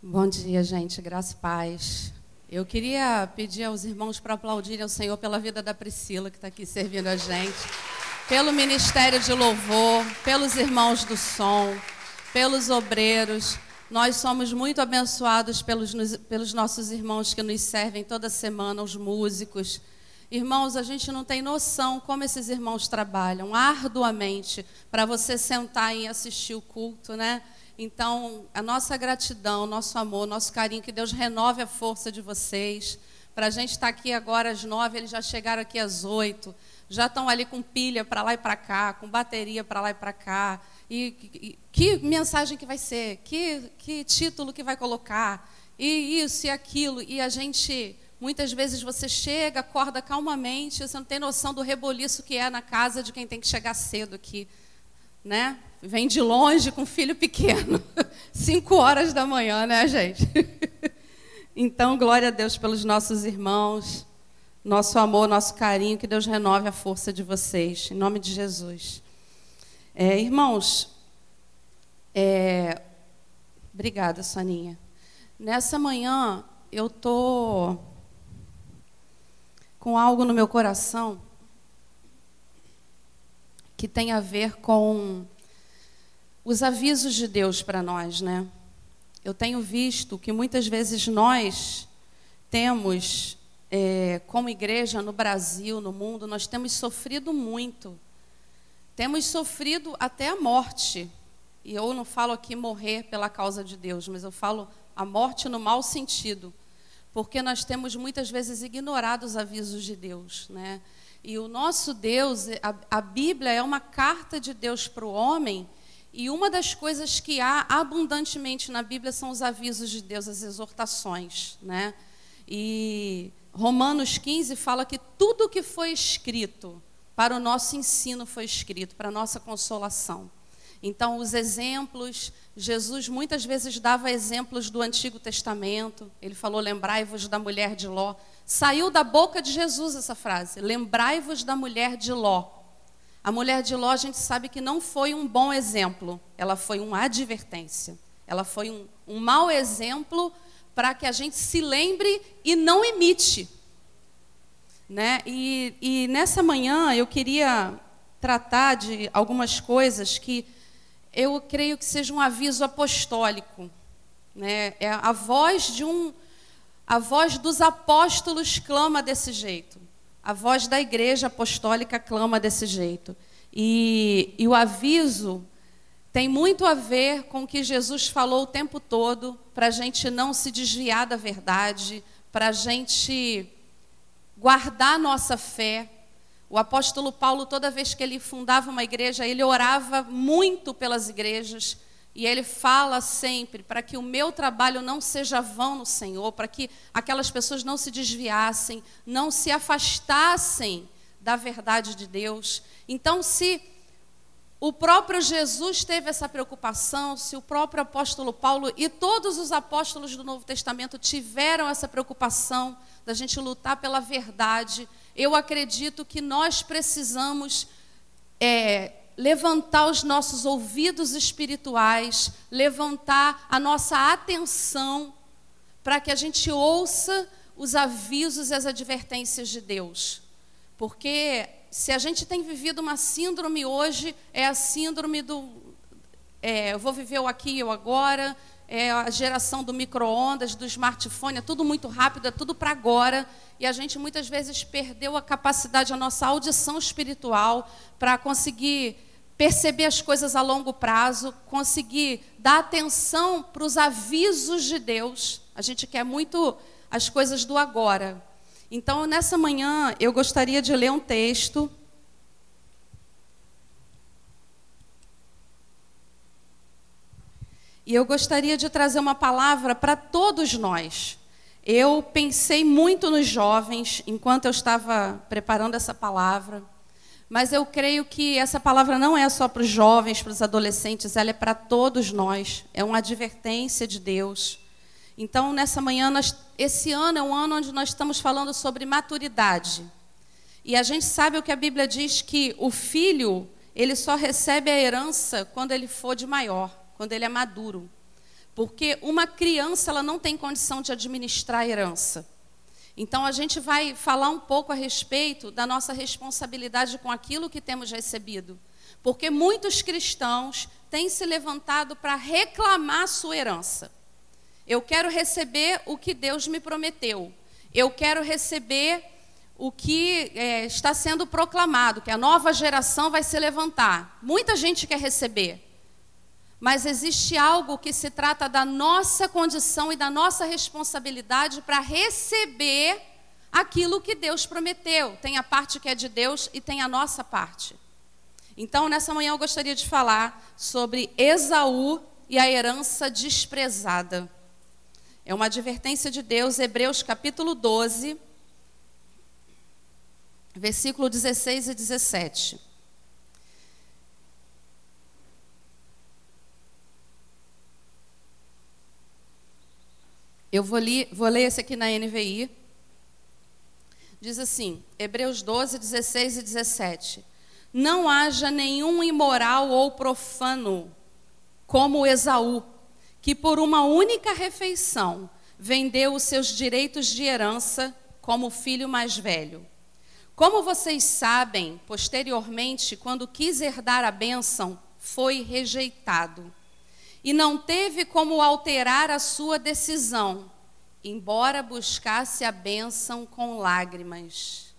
Bom dia, gente. Graça e paz. Eu queria pedir aos irmãos para aplaudirem ao Senhor pela vida da Priscila, que está aqui servindo a gente, pelo ministério de louvor, pelos irmãos do som, pelos obreiros. Nós somos muito abençoados pelos, pelos nossos irmãos que nos servem toda semana, os músicos. Irmãos, a gente não tem noção como esses irmãos trabalham arduamente para você sentar e assistir o culto, né? Então, a nossa gratidão, nosso amor, nosso carinho, que Deus renove a força de vocês. Para a gente estar tá aqui agora às nove, eles já chegaram aqui às oito, já estão ali com pilha para lá e para cá, com bateria para lá e para cá. E, e, que mensagem que vai ser? Que, que título que vai colocar? E isso e aquilo. E a gente, muitas vezes você chega, acorda calmamente, você não tem noção do reboliço que é na casa de quem tem que chegar cedo aqui, né? Vem de longe com filho pequeno. Cinco horas da manhã, né, gente? Então, glória a Deus pelos nossos irmãos, nosso amor, nosso carinho, que Deus renove a força de vocês, em nome de Jesus. É, irmãos, é, obrigada, Soninha. Nessa manhã, eu estou com algo no meu coração que tem a ver com os avisos de Deus para nós, né? Eu tenho visto que muitas vezes nós temos, é, como igreja no Brasil, no mundo, nós temos sofrido muito. Temos sofrido até a morte. E eu não falo aqui morrer pela causa de Deus, mas eu falo a morte no mau sentido. Porque nós temos muitas vezes ignorado os avisos de Deus, né? E o nosso Deus, a, a Bíblia é uma carta de Deus para o homem e uma das coisas que há abundantemente na Bíblia são os avisos de Deus, as exortações, né? E Romanos 15 fala que tudo que foi escrito para o nosso ensino foi escrito, para a nossa consolação. Então, os exemplos, Jesus muitas vezes dava exemplos do Antigo Testamento. Ele falou: Lembrai-vos da mulher de Ló. Saiu da boca de Jesus essa frase: Lembrai-vos da mulher de Ló. A mulher de Ló, a gente sabe que não foi um bom exemplo, ela foi uma advertência. Ela foi um, um mau exemplo para que a gente se lembre e não imite. Né? E, e nessa manhã eu queria tratar de algumas coisas que eu creio que seja um aviso apostólico. Né? É a voz de um, a voz dos apóstolos clama desse jeito. A voz da igreja apostólica clama desse jeito. E, e o aviso tem muito a ver com o que Jesus falou o tempo todo, para a gente não se desviar da verdade, para a gente guardar nossa fé. O apóstolo Paulo, toda vez que ele fundava uma igreja, ele orava muito pelas igrejas, e ele fala sempre para que o meu trabalho não seja vão no Senhor, para que aquelas pessoas não se desviassem, não se afastassem da verdade de Deus. Então, se o próprio Jesus teve essa preocupação, se o próprio apóstolo Paulo e todos os apóstolos do Novo Testamento tiveram essa preocupação da gente lutar pela verdade, eu acredito que nós precisamos é, levantar os nossos ouvidos espirituais, levantar a nossa atenção para que a gente ouça os avisos e as advertências de Deus. Porque se a gente tem vivido uma síndrome hoje, é a síndrome do é, eu vou viver o aqui e o agora, é a geração do micro-ondas, do smartphone, é tudo muito rápido, é tudo para agora. E a gente muitas vezes perdeu a capacidade, a nossa audição espiritual para conseguir perceber as coisas a longo prazo, conseguir dar atenção para os avisos de Deus. A gente quer muito as coisas do agora. Então, nessa manhã, eu gostaria de ler um texto. E eu gostaria de trazer uma palavra para todos nós. Eu pensei muito nos jovens enquanto eu estava preparando essa palavra. Mas eu creio que essa palavra não é só para os jovens, para os adolescentes, ela é para todos nós. É uma advertência de Deus. Então, nessa manhã, nós, esse ano é um ano onde nós estamos falando sobre maturidade. E a gente sabe o que a Bíblia diz que o filho, ele só recebe a herança quando ele for de maior, quando ele é maduro. porque uma criança ela não tem condição de administrar a herança. Então a gente vai falar um pouco a respeito da nossa responsabilidade com aquilo que temos recebido. Porque muitos cristãos têm se levantado para reclamar sua herança. Eu quero receber o que Deus me prometeu. Eu quero receber o que é, está sendo proclamado, que a nova geração vai se levantar. Muita gente quer receber. Mas existe algo que se trata da nossa condição e da nossa responsabilidade para receber aquilo que Deus prometeu. Tem a parte que é de Deus e tem a nossa parte. Então, nessa manhã eu gostaria de falar sobre Esaú e a herança desprezada. É uma advertência de Deus, Hebreus capítulo 12, versículo 16 e 17. Eu vou, li, vou ler esse aqui na NVI. Diz assim, Hebreus 12, 16 e 17. Não haja nenhum imoral ou profano como Esaú, que por uma única refeição vendeu os seus direitos de herança como filho mais velho. Como vocês sabem, posteriormente, quando quis herdar a bênção, foi rejeitado e não teve como alterar a sua decisão, embora buscasse a bênção com lágrimas.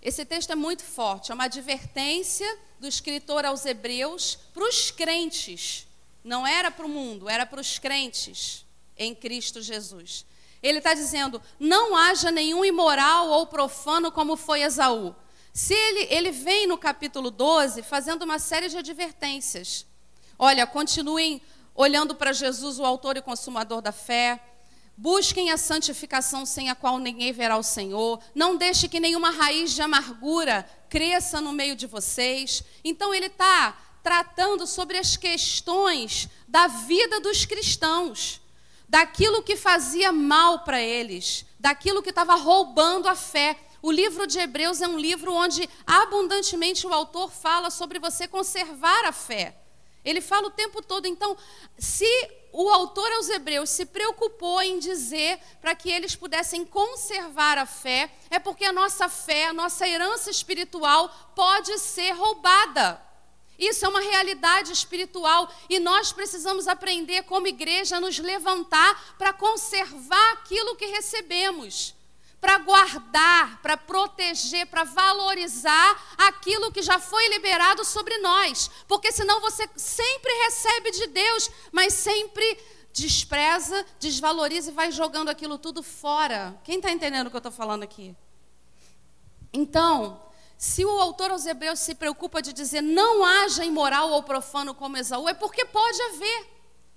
Esse texto é muito forte, é uma advertência do escritor aos Hebreus para os crentes, não era para o mundo, era para os crentes em Cristo Jesus. Ele está dizendo: não haja nenhum imoral ou profano como foi Esaú. Se ele, ele vem no capítulo 12 fazendo uma série de advertências. Olha, continuem olhando para Jesus, o autor e consumador da fé. Busquem a santificação sem a qual ninguém verá o Senhor. Não deixe que nenhuma raiz de amargura cresça no meio de vocês. Então, ele está tratando sobre as questões da vida dos cristãos, daquilo que fazia mal para eles, daquilo que estava roubando a fé. O livro de Hebreus é um livro onde abundantemente o autor fala sobre você conservar a fé. Ele fala o tempo todo. Então, se o autor aos Hebreus se preocupou em dizer para que eles pudessem conservar a fé, é porque a nossa fé, a nossa herança espiritual pode ser roubada. Isso é uma realidade espiritual e nós precisamos aprender, como igreja, a nos levantar para conservar aquilo que recebemos para guardar, para proteger, para valorizar aquilo que já foi liberado sobre nós. Porque senão você sempre recebe de Deus, mas sempre despreza, desvaloriza e vai jogando aquilo tudo fora. Quem está entendendo o que eu estou falando aqui? Então, se o autor aos Hebreus se preocupa de dizer não haja imoral ou profano como Esaú, é porque pode haver.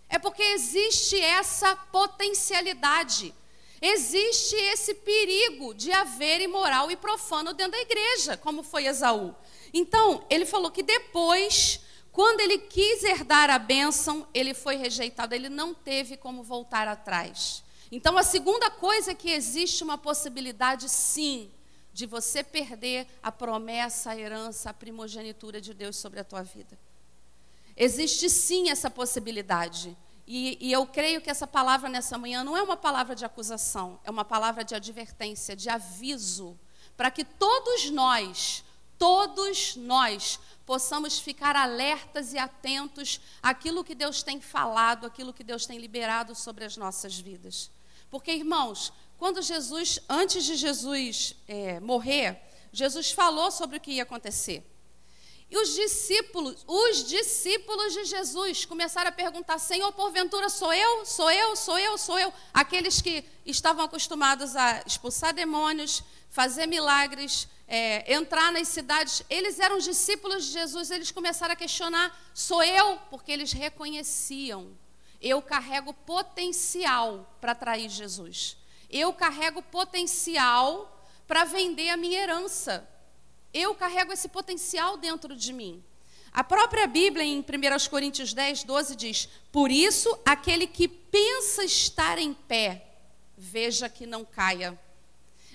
É porque existe essa potencialidade existe esse perigo de haver imoral e profano dentro da igreja, como foi Esaú. Então, ele falou que depois, quando ele quis herdar a bênção, ele foi rejeitado, ele não teve como voltar atrás. Então, a segunda coisa é que existe uma possibilidade, sim, de você perder a promessa, a herança, a primogenitura de Deus sobre a tua vida. Existe sim essa possibilidade. E, e, eu creio que essa palavra nessa manhã não é uma palavra de acusação, é uma palavra de advertência, de aviso, para que todos nós, todos nós, possamos ficar alertas e atentos àquilo que Deus tem falado, àquilo que Deus tem liberado sobre as nossas vidas. Porque, irmãos, quando Jesus, antes de Jesus é, morrer, Jesus falou sobre o que ia acontecer. E os discípulos, os discípulos de Jesus começaram a perguntar: Senhor, porventura sou eu? Sou eu? Sou eu? Sou eu? Aqueles que estavam acostumados a expulsar demônios, fazer milagres, é, entrar nas cidades, eles eram discípulos de Jesus, eles começaram a questionar: sou eu? Porque eles reconheciam. Eu carrego potencial para atrair Jesus. Eu carrego potencial para vender a minha herança eu carrego esse potencial dentro de mim. A própria Bíblia, em 1 Coríntios 10, 12, diz: Por isso, aquele que pensa estar em pé, veja que não caia.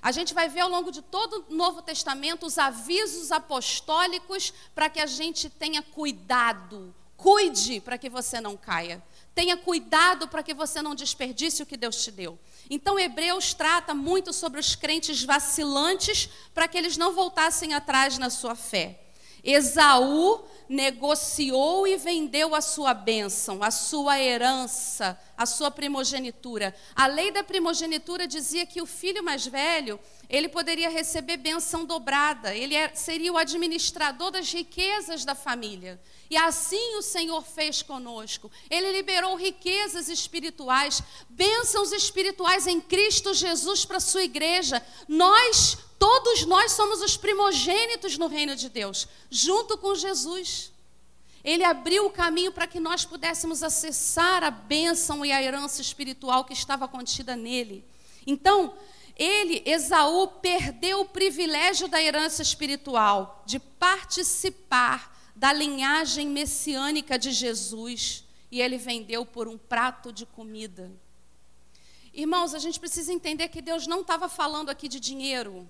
A gente vai ver ao longo de todo o Novo Testamento os avisos apostólicos para que a gente tenha cuidado, cuide para que você não caia. tenha cuidado para que você não desperdice o que Deus te deu. Então, Hebreus trata muito sobre os crentes vacilantes para que eles não voltassem atrás na sua fé. Esaú negociou e vendeu a sua bênção, a sua herança, a sua primogenitura. A lei da primogenitura dizia que o filho mais velho, ele poderia receber bênção dobrada, ele é, seria o administrador das riquezas da família. E assim o Senhor fez conosco. Ele liberou riquezas espirituais, bênçãos espirituais em Cristo Jesus para a sua igreja. Nós Todos nós somos os primogênitos no reino de Deus, junto com Jesus. Ele abriu o caminho para que nós pudéssemos acessar a bênção e a herança espiritual que estava contida nele. Então, ele, Esaú, perdeu o privilégio da herança espiritual, de participar da linhagem messiânica de Jesus, e ele vendeu por um prato de comida. Irmãos, a gente precisa entender que Deus não estava falando aqui de dinheiro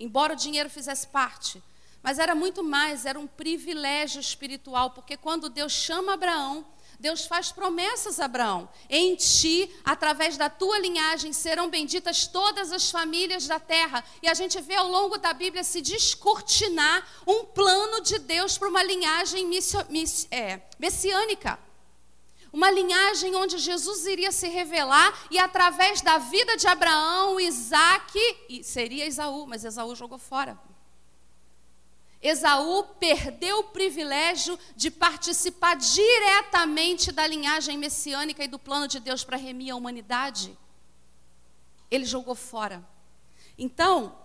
embora o dinheiro fizesse parte. Mas era muito mais, era um privilégio espiritual, porque quando Deus chama Abraão, Deus faz promessas a Abraão. Em ti, através da tua linhagem, serão benditas todas as famílias da terra. E a gente vê ao longo da Bíblia se descortinar um plano de Deus para uma linhagem missio, miss, é, messiânica. Uma linhagem onde Jesus iria se revelar e através da vida de Abraão, Isaac, e seria Esaú, mas Esaú jogou fora. Esaú perdeu o privilégio de participar diretamente da linhagem messiânica e do plano de Deus para remir a humanidade. Ele jogou fora. Então,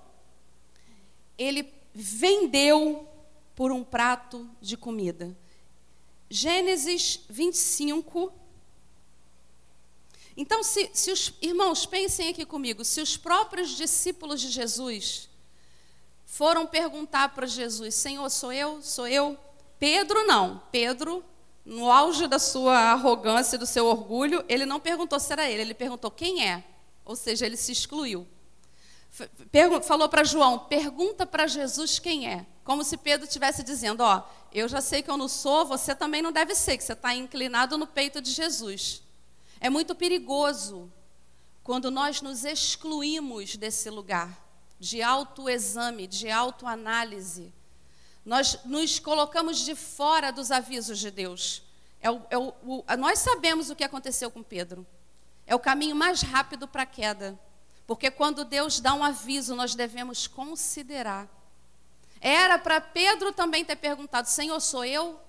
ele vendeu por um prato de comida. Gênesis 25. Então, se, se os irmãos, pensem aqui comigo, se os próprios discípulos de Jesus foram perguntar para Jesus: Senhor, sou eu? Sou eu? Pedro não. Pedro, no auge da sua arrogância e do seu orgulho, ele não perguntou se era ele, ele perguntou quem é. Ou seja, ele se excluiu. Falou para João: pergunta para Jesus quem é. Como se Pedro estivesse dizendo: Ó, eu já sei que eu não sou, você também não deve ser, que você está inclinado no peito de Jesus. É muito perigoso quando nós nos excluímos desse lugar de autoexame, de autoanálise. Nós nos colocamos de fora dos avisos de Deus. É o, é o, o, nós sabemos o que aconteceu com Pedro. É o caminho mais rápido para a queda. Porque quando Deus dá um aviso, nós devemos considerar. Era para Pedro também ter perguntado: Senhor, sou eu?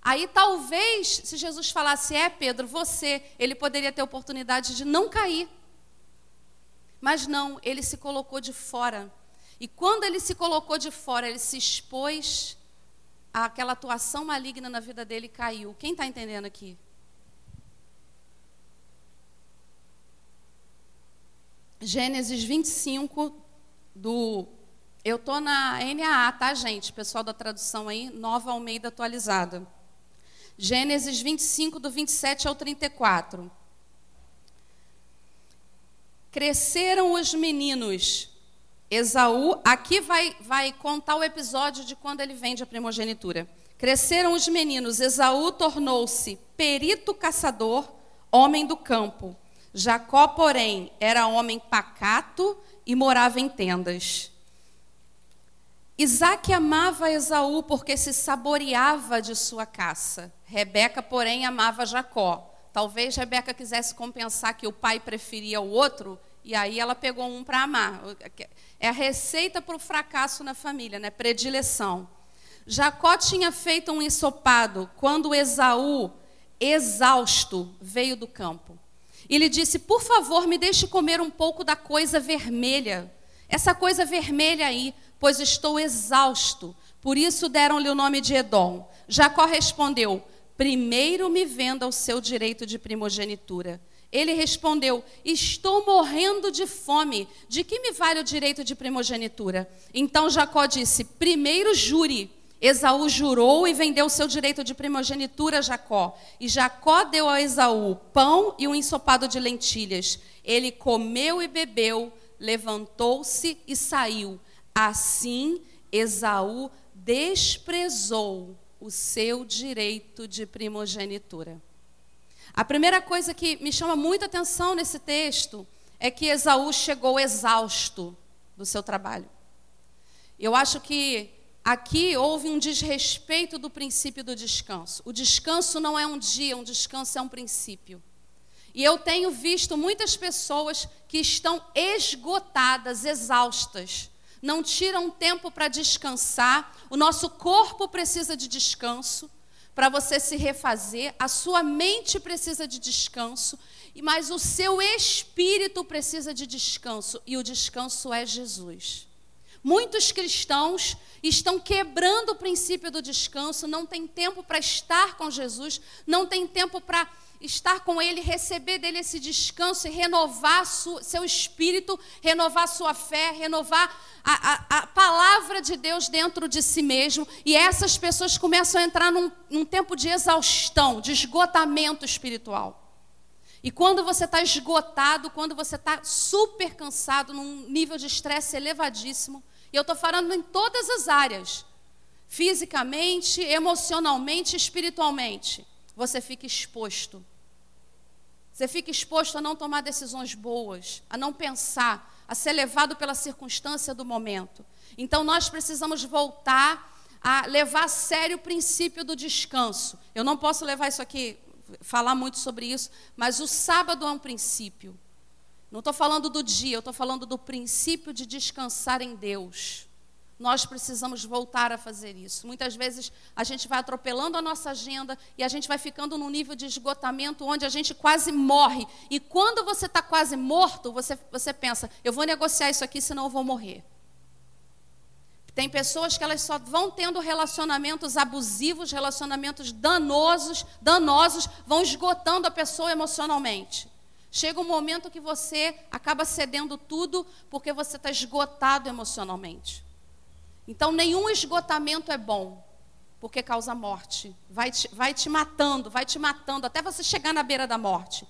Aí talvez, se Jesus falasse, é Pedro, você, ele poderia ter oportunidade de não cair. Mas não, ele se colocou de fora. E quando ele se colocou de fora, ele se expôs àquela atuação maligna na vida dele e caiu. Quem está entendendo aqui? Gênesis 25, do eu estou na NAA, tá, gente? Pessoal da tradução aí, Nova Almeida atualizada. Gênesis 25, do 27 ao 34. Cresceram os meninos. Esaú, aqui vai, vai contar o episódio de quando ele vende a primogenitura. Cresceram os meninos. Esaú tornou-se perito caçador, homem do campo. Jacó, porém, era homem pacato e morava em tendas. Isaac amava Esaú porque se saboreava de sua caça. Rebeca, porém, amava Jacó. Talvez Rebeca quisesse compensar que o pai preferia o outro, e aí ela pegou um para amar. É a receita para o fracasso na família, né? Predileção. Jacó tinha feito um ensopado quando Esaú, exausto, veio do campo. E lhe disse: Por favor, me deixe comer um pouco da coisa vermelha. Essa coisa vermelha aí, pois estou exausto. Por isso deram-lhe o nome de Edom. Jacó respondeu: Primeiro me venda o seu direito de primogenitura. Ele respondeu: Estou morrendo de fome. De que me vale o direito de primogenitura? Então Jacó disse: Primeiro jure. Esaú jurou e vendeu o seu direito de primogenitura a Jacó. E Jacó deu a Esaú pão e um ensopado de lentilhas. Ele comeu e bebeu, levantou-se e saiu. Assim, Esaú desprezou o seu direito de primogenitura. A primeira coisa que me chama muita atenção nesse texto é que Esaú chegou exausto do seu trabalho. Eu acho que aqui houve um desrespeito do princípio do descanso. O descanso não é um dia, um descanso é um princípio. E eu tenho visto muitas pessoas que estão esgotadas, exaustas, não tiram tempo para descansar. O nosso corpo precisa de descanso para você se refazer, a sua mente precisa de descanso, mas o seu espírito precisa de descanso, e o descanso é Jesus. Muitos cristãos estão quebrando o princípio do descanso, não tem tempo para estar com Jesus, não tem tempo para estar com Ele, receber dele esse descanso e renovar seu espírito, renovar sua fé, renovar a, a, a, palavra de Deus dentro de si mesmo. E essas pessoas começam a entrar num, num tempo de exaustão, de esgotamento espiritual. E quando você está esgotado, quando você está super cansado, num nível de estresse elevadíssimo, e eu estou falando em todas as áreas, fisicamente, emocionalmente, espiritualmente, você fica exposto você fica exposto a não tomar decisões boas, a não pensar, a ser levado pela circunstância do momento. Então nós precisamos voltar a levar a sério o princípio do descanso. Eu não posso levar isso aqui, falar muito sobre isso, mas o sábado é um princípio. Não estou falando do dia, eu estou falando do princípio de descansar em Deus. Nós precisamos voltar a fazer isso. Muitas vezes a gente vai atropelando a nossa agenda e a gente vai ficando num nível de esgotamento onde a gente quase morre. E quando você está quase morto, você, você pensa: eu vou negociar isso aqui, senão eu vou morrer. Tem pessoas que elas só vão tendo relacionamentos abusivos, relacionamentos danosos, danosos, vão esgotando a pessoa emocionalmente. Chega um momento que você acaba cedendo tudo porque você está esgotado emocionalmente. Então, nenhum esgotamento é bom, porque causa morte. Vai te, vai te matando, vai te matando, até você chegar na beira da morte.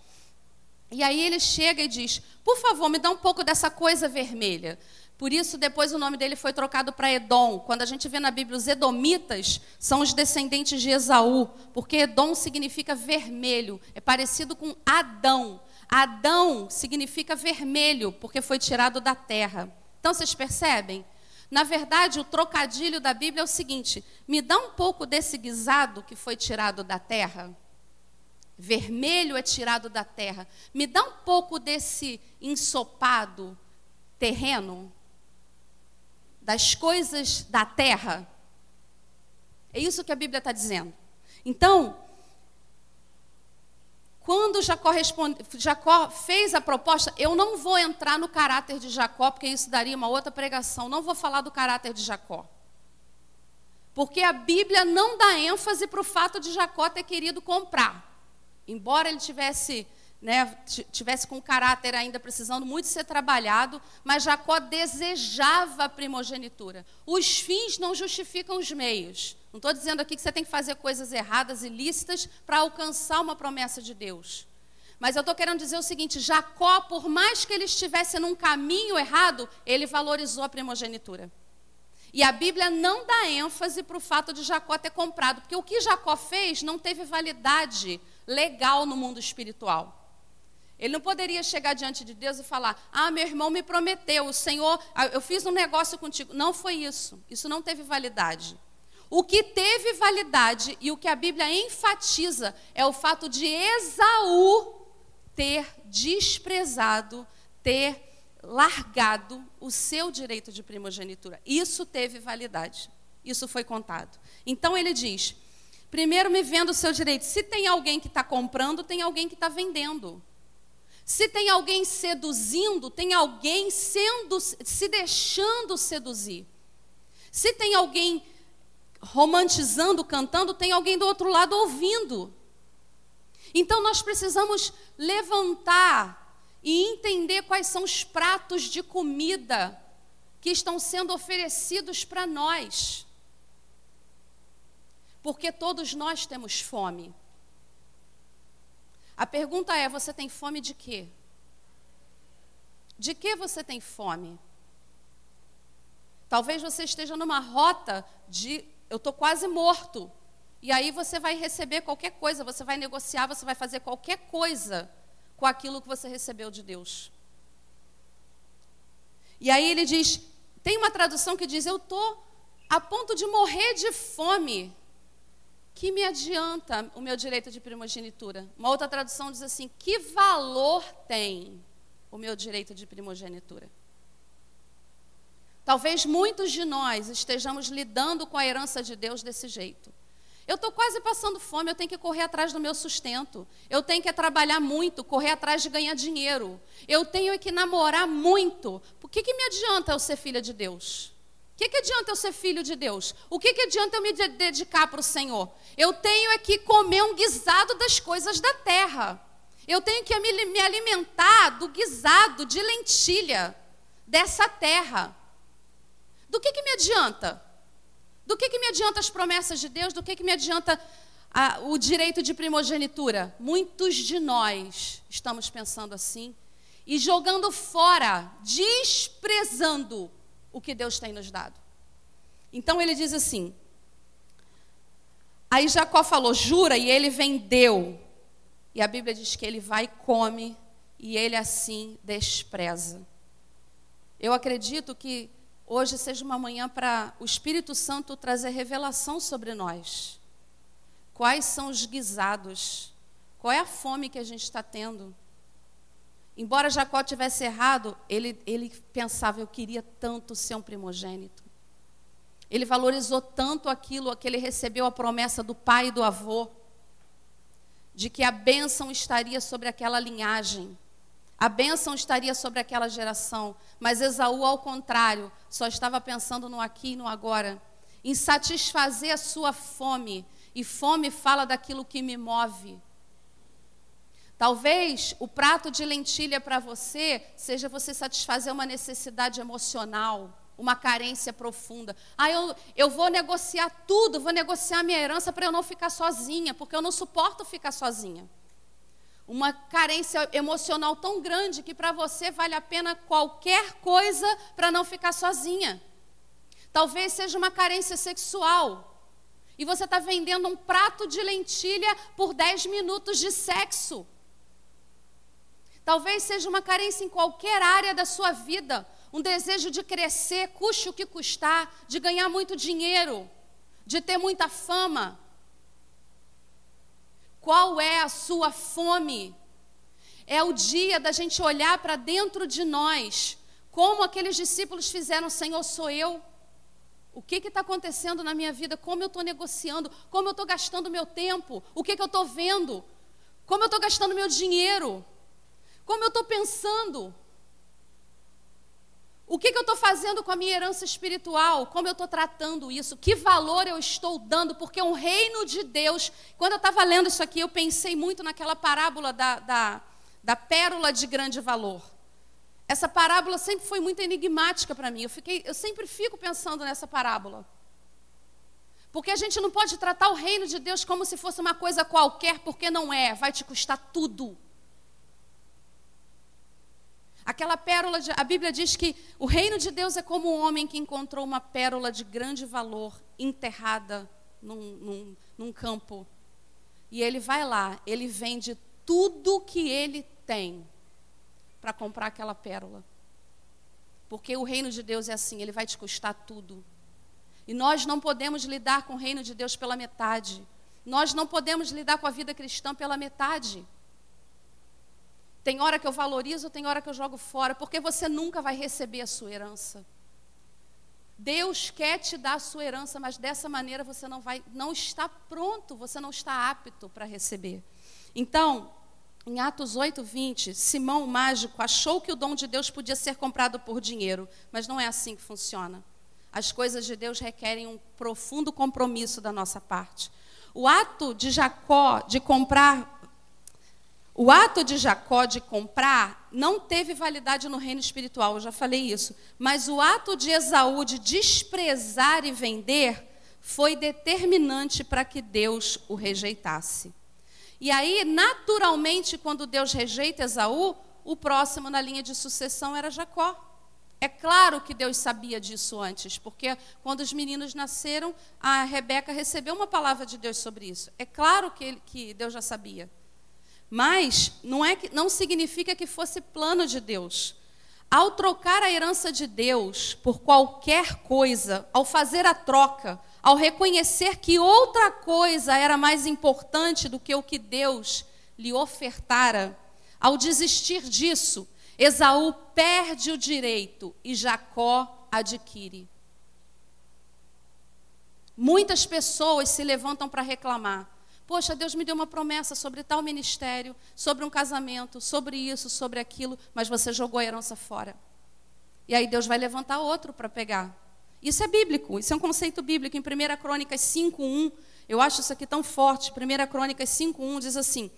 E aí ele chega e diz: Por favor, me dá um pouco dessa coisa vermelha. Por isso, depois o nome dele foi trocado para Edom. Quando a gente vê na Bíblia, os Edomitas são os descendentes de Esaú, porque Edom significa vermelho, é parecido com Adão. Adão significa vermelho, porque foi tirado da terra. Então, vocês percebem? Na verdade, o trocadilho da Bíblia é o seguinte: me dá um pouco desse guisado que foi tirado da terra. Vermelho é tirado da terra. Me dá um pouco desse ensopado terreno, das coisas da terra. É isso que a Bíblia está dizendo. Então, quando Jacó, responde, Jacó fez a proposta, eu não vou entrar no caráter de Jacó, porque isso daria uma outra pregação. Não vou falar do caráter de Jacó. Porque a Bíblia não dá ênfase para o fato de Jacó ter querido comprar. Embora ele tivesse né, tivesse com caráter ainda precisando muito ser trabalhado, mas Jacó desejava a primogenitura. Os fins não justificam os meios. Não estou dizendo aqui que você tem que fazer coisas erradas, ilícitas, para alcançar uma promessa de Deus. Mas eu estou querendo dizer o seguinte: Jacó, por mais que ele estivesse num caminho errado, ele valorizou a primogenitura. E a Bíblia não dá ênfase para o fato de Jacó ter comprado, porque o que Jacó fez não teve validade legal no mundo espiritual. Ele não poderia chegar diante de Deus e falar: Ah, meu irmão me prometeu, o Senhor, ah, eu fiz um negócio contigo. Não foi isso. Isso não teve validade. O que teve validade e o que a Bíblia enfatiza é o fato de Esaú ter desprezado, ter largado o seu direito de primogenitura. Isso teve validade. Isso foi contado. Então ele diz: primeiro me vendo o seu direito. Se tem alguém que está comprando, tem alguém que está vendendo. Se tem alguém seduzindo, tem alguém sendo se deixando seduzir. Se tem alguém romantizando, cantando, tem alguém do outro lado ouvindo. Então nós precisamos levantar e entender quais são os pratos de comida que estão sendo oferecidos para nós. Porque todos nós temos fome. A pergunta é: você tem fome de quê? De que você tem fome? Talvez você esteja numa rota de eu estou quase morto. E aí você vai receber qualquer coisa, você vai negociar, você vai fazer qualquer coisa com aquilo que você recebeu de Deus. E aí ele diz: tem uma tradução que diz: Eu estou a ponto de morrer de fome. Que me adianta o meu direito de primogenitura? Uma outra tradução diz assim: Que valor tem o meu direito de primogenitura? Talvez muitos de nós estejamos lidando com a herança de Deus desse jeito. Eu estou quase passando fome, eu tenho que correr atrás do meu sustento. Eu tenho que trabalhar muito, correr atrás de ganhar dinheiro. Eu tenho que namorar muito. Por que, que me adianta eu ser filha de Deus? O que, que adianta eu ser filho de Deus? O que, que adianta eu me dedicar para o Senhor? Eu tenho é que comer um guisado das coisas da terra. Eu tenho que me alimentar do guisado de lentilha dessa terra. Do que, que me adianta? Do que, que me adianta as promessas de Deus? Do que, que me adianta a, o direito de primogenitura? Muitos de nós estamos pensando assim e jogando fora, desprezando o que Deus tem nos dado. Então ele diz assim: Aí Jacó falou, jura, e ele vendeu. E a Bíblia diz que ele vai e come, e ele assim despreza. Eu acredito que hoje seja uma manhã para o Espírito Santo trazer revelação sobre nós. Quais são os guisados? Qual é a fome que a gente está tendo? Embora Jacó tivesse errado, ele, ele pensava, eu queria tanto ser um primogênito. Ele valorizou tanto aquilo que ele recebeu a promessa do pai e do avô, de que a bênção estaria sobre aquela linhagem. A bênção estaria sobre aquela geração, mas Esaú, ao contrário, só estava pensando no aqui e no agora, em satisfazer a sua fome, e fome fala daquilo que me move. Talvez o prato de lentilha para você seja você satisfazer uma necessidade emocional, uma carência profunda. Ah, eu, eu vou negociar tudo, vou negociar minha herança para eu não ficar sozinha, porque eu não suporto ficar sozinha uma carência emocional tão grande que para você vale a pena qualquer coisa para não ficar sozinha. Talvez seja uma carência sexual. E você está vendendo um prato de lentilha por 10 minutos de sexo. Talvez seja uma carência em qualquer área da sua vida. Um desejo de crescer, custe o que custar, de ganhar muito dinheiro, de ter muita fama. Qual é a sua fome? É o dia da gente olhar para dentro de nós, como aqueles discípulos fizeram: Senhor, sou eu. O que está acontecendo na minha vida? Como eu estou negociando? Como eu estou gastando meu tempo? O que, que eu estou vendo? Como eu estou gastando meu dinheiro? Como eu estou pensando? O que, que eu estou fazendo com a minha herança espiritual? Como eu estou tratando isso? Que valor eu estou dando? Porque um reino de Deus. Quando eu estava lendo isso aqui, eu pensei muito naquela parábola da, da, da pérola de grande valor. Essa parábola sempre foi muito enigmática para mim. Eu, fiquei, eu sempre fico pensando nessa parábola. Porque a gente não pode tratar o reino de Deus como se fosse uma coisa qualquer, porque não é. Vai te custar tudo. Aquela pérola, de, a Bíblia diz que o reino de Deus é como um homem que encontrou uma pérola de grande valor enterrada num, num, num campo. E ele vai lá, ele vende tudo que ele tem para comprar aquela pérola. Porque o reino de Deus é assim, ele vai te custar tudo. E nós não podemos lidar com o reino de Deus pela metade. Nós não podemos lidar com a vida cristã pela metade. Tem hora que eu valorizo, tem hora que eu jogo fora, porque você nunca vai receber a sua herança. Deus quer te dar a sua herança, mas dessa maneira você não vai, não está pronto, você não está apto para receber. Então, em Atos 8, 20, Simão o mágico achou que o dom de Deus podia ser comprado por dinheiro, mas não é assim que funciona. As coisas de Deus requerem um profundo compromisso da nossa parte. O ato de Jacó de comprar o ato de Jacó de comprar não teve validade no reino espiritual, eu já falei isso. Mas o ato de Esaú de desprezar e vender foi determinante para que Deus o rejeitasse. E aí, naturalmente, quando Deus rejeita Esaú, o próximo na linha de sucessão era Jacó. É claro que Deus sabia disso antes, porque quando os meninos nasceram, a Rebeca recebeu uma palavra de Deus sobre isso. É claro que, ele, que Deus já sabia. Mas não, é que, não significa que fosse plano de Deus. Ao trocar a herança de Deus por qualquer coisa, ao fazer a troca, ao reconhecer que outra coisa era mais importante do que o que Deus lhe ofertara, ao desistir disso, Esaú perde o direito e Jacó adquire. Muitas pessoas se levantam para reclamar. Poxa, Deus me deu uma promessa sobre tal ministério, sobre um casamento, sobre isso, sobre aquilo, mas você jogou a herança fora. E aí Deus vai levantar outro para pegar. Isso é bíblico, isso é um conceito bíblico. Em 1 Crônicas 5.1, eu acho isso aqui tão forte. 1 Crônicas 5.1 diz assim: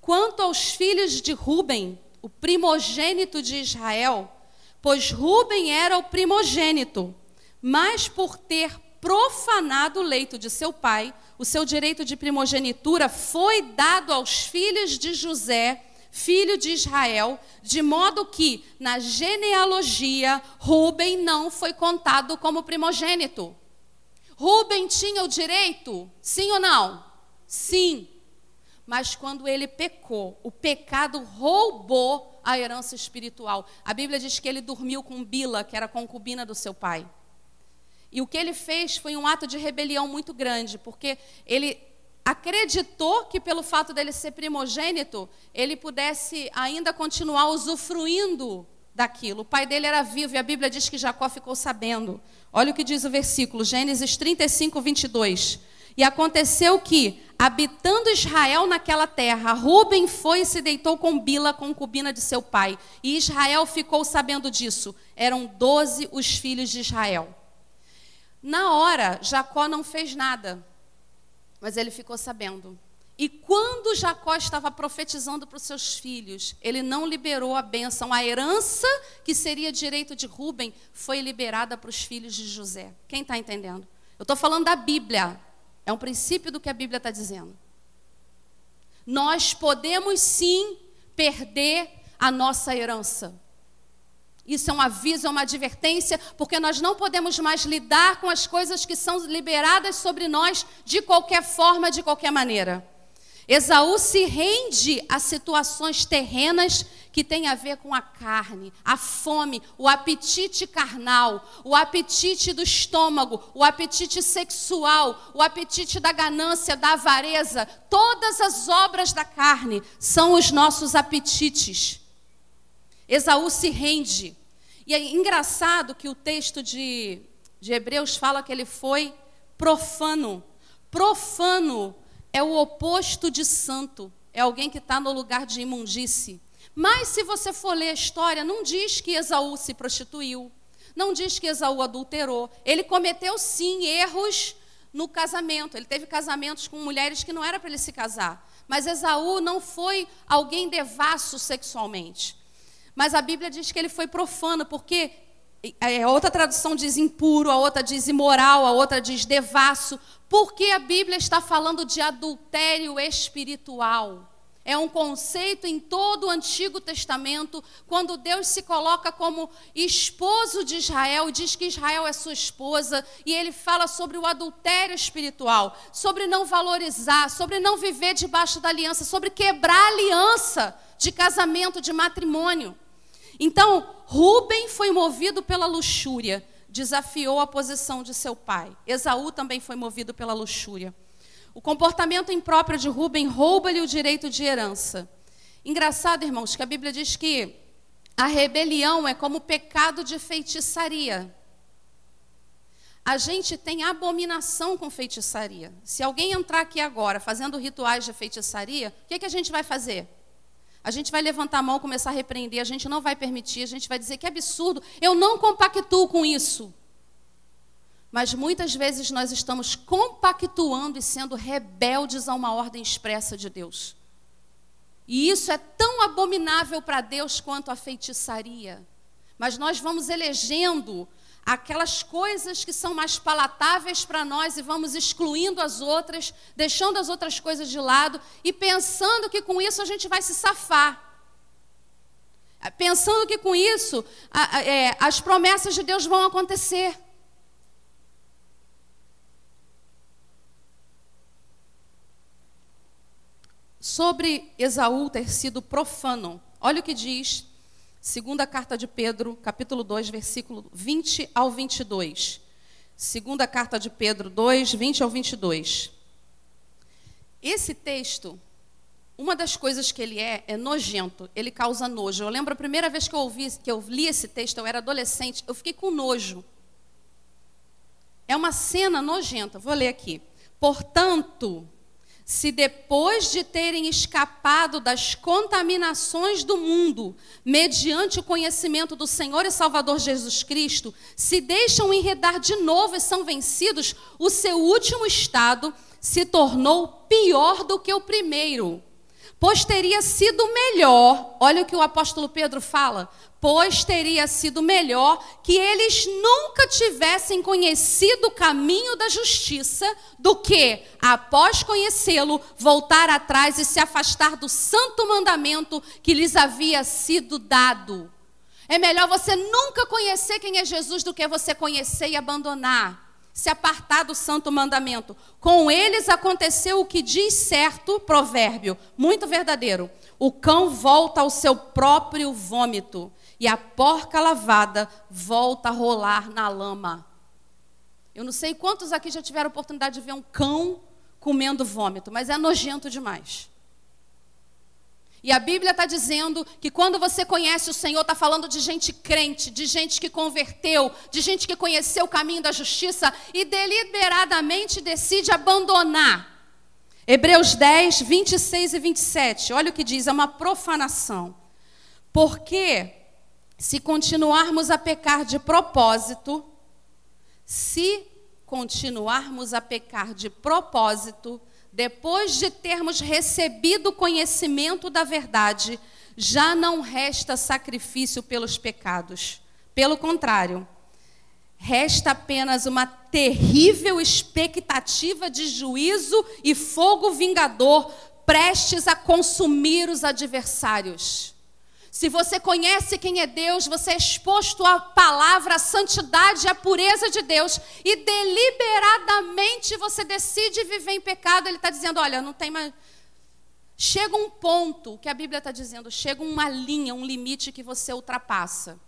Quanto aos filhos de Ruben, o primogênito de Israel, pois Ruben era o primogênito, mas por ter profanado o leito de seu pai, o seu direito de primogenitura foi dado aos filhos de José, filho de Israel, de modo que na genealogia Ruben não foi contado como primogênito. Ruben tinha o direito? Sim ou não? Sim. Mas quando ele pecou, o pecado roubou a herança espiritual. A Bíblia diz que ele dormiu com Bila, que era concubina do seu pai. E o que ele fez foi um ato de rebelião muito grande, porque ele acreditou que pelo fato dele ser primogênito, ele pudesse ainda continuar usufruindo daquilo. O pai dele era vivo e a Bíblia diz que Jacó ficou sabendo. Olha o que diz o versículo, Gênesis 35, 22. E aconteceu que, habitando Israel naquela terra, Ruben foi e se deitou com Bila, concubina de seu pai. E Israel ficou sabendo disso. Eram doze os filhos de Israel. Na hora, Jacó não fez nada, mas ele ficou sabendo. E quando Jacó estava profetizando para os seus filhos, ele não liberou a bênção. A herança que seria direito de Ruben foi liberada para os filhos de José. Quem está entendendo? Eu estou falando da Bíblia. É um princípio do que a Bíblia está dizendo. Nós podemos sim perder a nossa herança. Isso é um aviso, é uma advertência, porque nós não podemos mais lidar com as coisas que são liberadas sobre nós de qualquer forma, de qualquer maneira. Esaú se rende a situações terrenas que têm a ver com a carne, a fome, o apetite carnal, o apetite do estômago, o apetite sexual, o apetite da ganância, da avareza. Todas as obras da carne são os nossos apetites. Esaú se rende. E é engraçado que o texto de, de Hebreus fala que ele foi profano. Profano é o oposto de santo, é alguém que está no lugar de imundície. Mas se você for ler a história, não diz que Esaú se prostituiu, não diz que Esaú adulterou. Ele cometeu sim erros no casamento. Ele teve casamentos com mulheres que não era para ele se casar. Mas Esaú não foi alguém devasso sexualmente. Mas a Bíblia diz que ele foi profano, porque a outra tradução diz impuro, a outra diz imoral, a outra diz devasso, porque a Bíblia está falando de adultério espiritual. É um conceito em todo o Antigo Testamento, quando Deus se coloca como esposo de Israel diz que Israel é sua esposa, e ele fala sobre o adultério espiritual, sobre não valorizar, sobre não viver debaixo da aliança, sobre quebrar aliança de casamento, de matrimônio. Então, Rubem foi movido pela luxúria, desafiou a posição de seu pai. Esaú também foi movido pela luxúria. O comportamento impróprio de Rubem rouba-lhe o direito de herança. Engraçado, irmãos, que a Bíblia diz que a rebelião é como pecado de feitiçaria. A gente tem abominação com feitiçaria. Se alguém entrar aqui agora fazendo rituais de feitiçaria, o que, que a gente vai fazer? A gente vai levantar a mão, começar a repreender, a gente não vai permitir, a gente vai dizer que absurdo, eu não compactuo com isso. Mas muitas vezes nós estamos compactuando e sendo rebeldes a uma ordem expressa de Deus. E isso é tão abominável para Deus quanto a feitiçaria. Mas nós vamos elegendo aquelas coisas que são mais palatáveis para nós e vamos excluindo as outras, deixando as outras coisas de lado e pensando que com isso a gente vai se safar. pensando que com isso a, a, é, as promessas de Deus vão acontecer. Sobre Esaú ter sido profano, olha o que diz segunda carta de Pedro, capítulo 2, versículo 20 ao 22. Segunda carta de Pedro 2, 20 ao 22. Esse texto, uma das coisas que ele é, é nojento, ele causa nojo. Eu lembro a primeira vez que eu ouvi, que eu li esse texto, eu era adolescente, eu fiquei com nojo. É uma cena nojenta, vou ler aqui. Portanto, se depois de terem escapado das contaminações do mundo, mediante o conhecimento do Senhor e Salvador Jesus Cristo, se deixam enredar de novo e são vencidos, o seu último estado se tornou pior do que o primeiro. Pois teria sido melhor, olha o que o apóstolo Pedro fala, pois teria sido melhor que eles nunca tivessem conhecido o caminho da justiça, do que, após conhecê-lo, voltar atrás e se afastar do santo mandamento que lhes havia sido dado. É melhor você nunca conhecer quem é Jesus do que você conhecer e abandonar se apartar do santo mandamento. Com eles aconteceu o que diz certo provérbio, muito verdadeiro: o cão volta ao seu próprio vômito, e a porca lavada volta a rolar na lama. Eu não sei quantos aqui já tiveram oportunidade de ver um cão comendo vômito, mas é nojento demais. E a Bíblia está dizendo que quando você conhece o Senhor, está falando de gente crente, de gente que converteu, de gente que conheceu o caminho da justiça e deliberadamente decide abandonar. Hebreus 10, 26 e 27. Olha o que diz: é uma profanação. Porque se continuarmos a pecar de propósito, se continuarmos a pecar de propósito, depois de termos recebido o conhecimento da verdade, já não resta sacrifício pelos pecados. Pelo contrário, resta apenas uma terrível expectativa de juízo e fogo vingador prestes a consumir os adversários. Se você conhece quem é Deus, você é exposto à palavra, à santidade, à pureza de Deus, e deliberadamente você decide viver em pecado, Ele está dizendo: olha, não tem mais. Chega um ponto, que a Bíblia está dizendo, chega uma linha, um limite que você ultrapassa.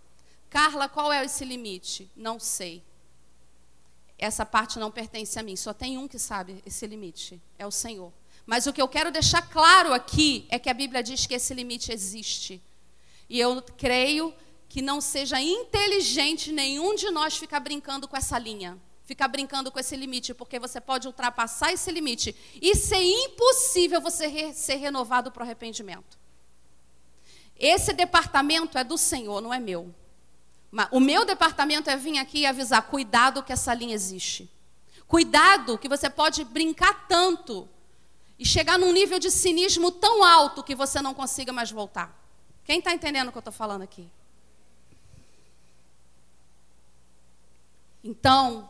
Carla, qual é esse limite? Não sei. Essa parte não pertence a mim, só tem um que sabe esse limite: é o Senhor. Mas o que eu quero deixar claro aqui é que a Bíblia diz que esse limite existe. E eu creio que não seja inteligente nenhum de nós ficar brincando com essa linha, ficar brincando com esse limite, porque você pode ultrapassar esse limite e ser impossível você re ser renovado para o arrependimento. Esse departamento é do Senhor, não é meu. O meu departamento é vir aqui e avisar: cuidado que essa linha existe. Cuidado que você pode brincar tanto e chegar num nível de cinismo tão alto que você não consiga mais voltar. Quem está entendendo o que eu estou falando aqui? Então,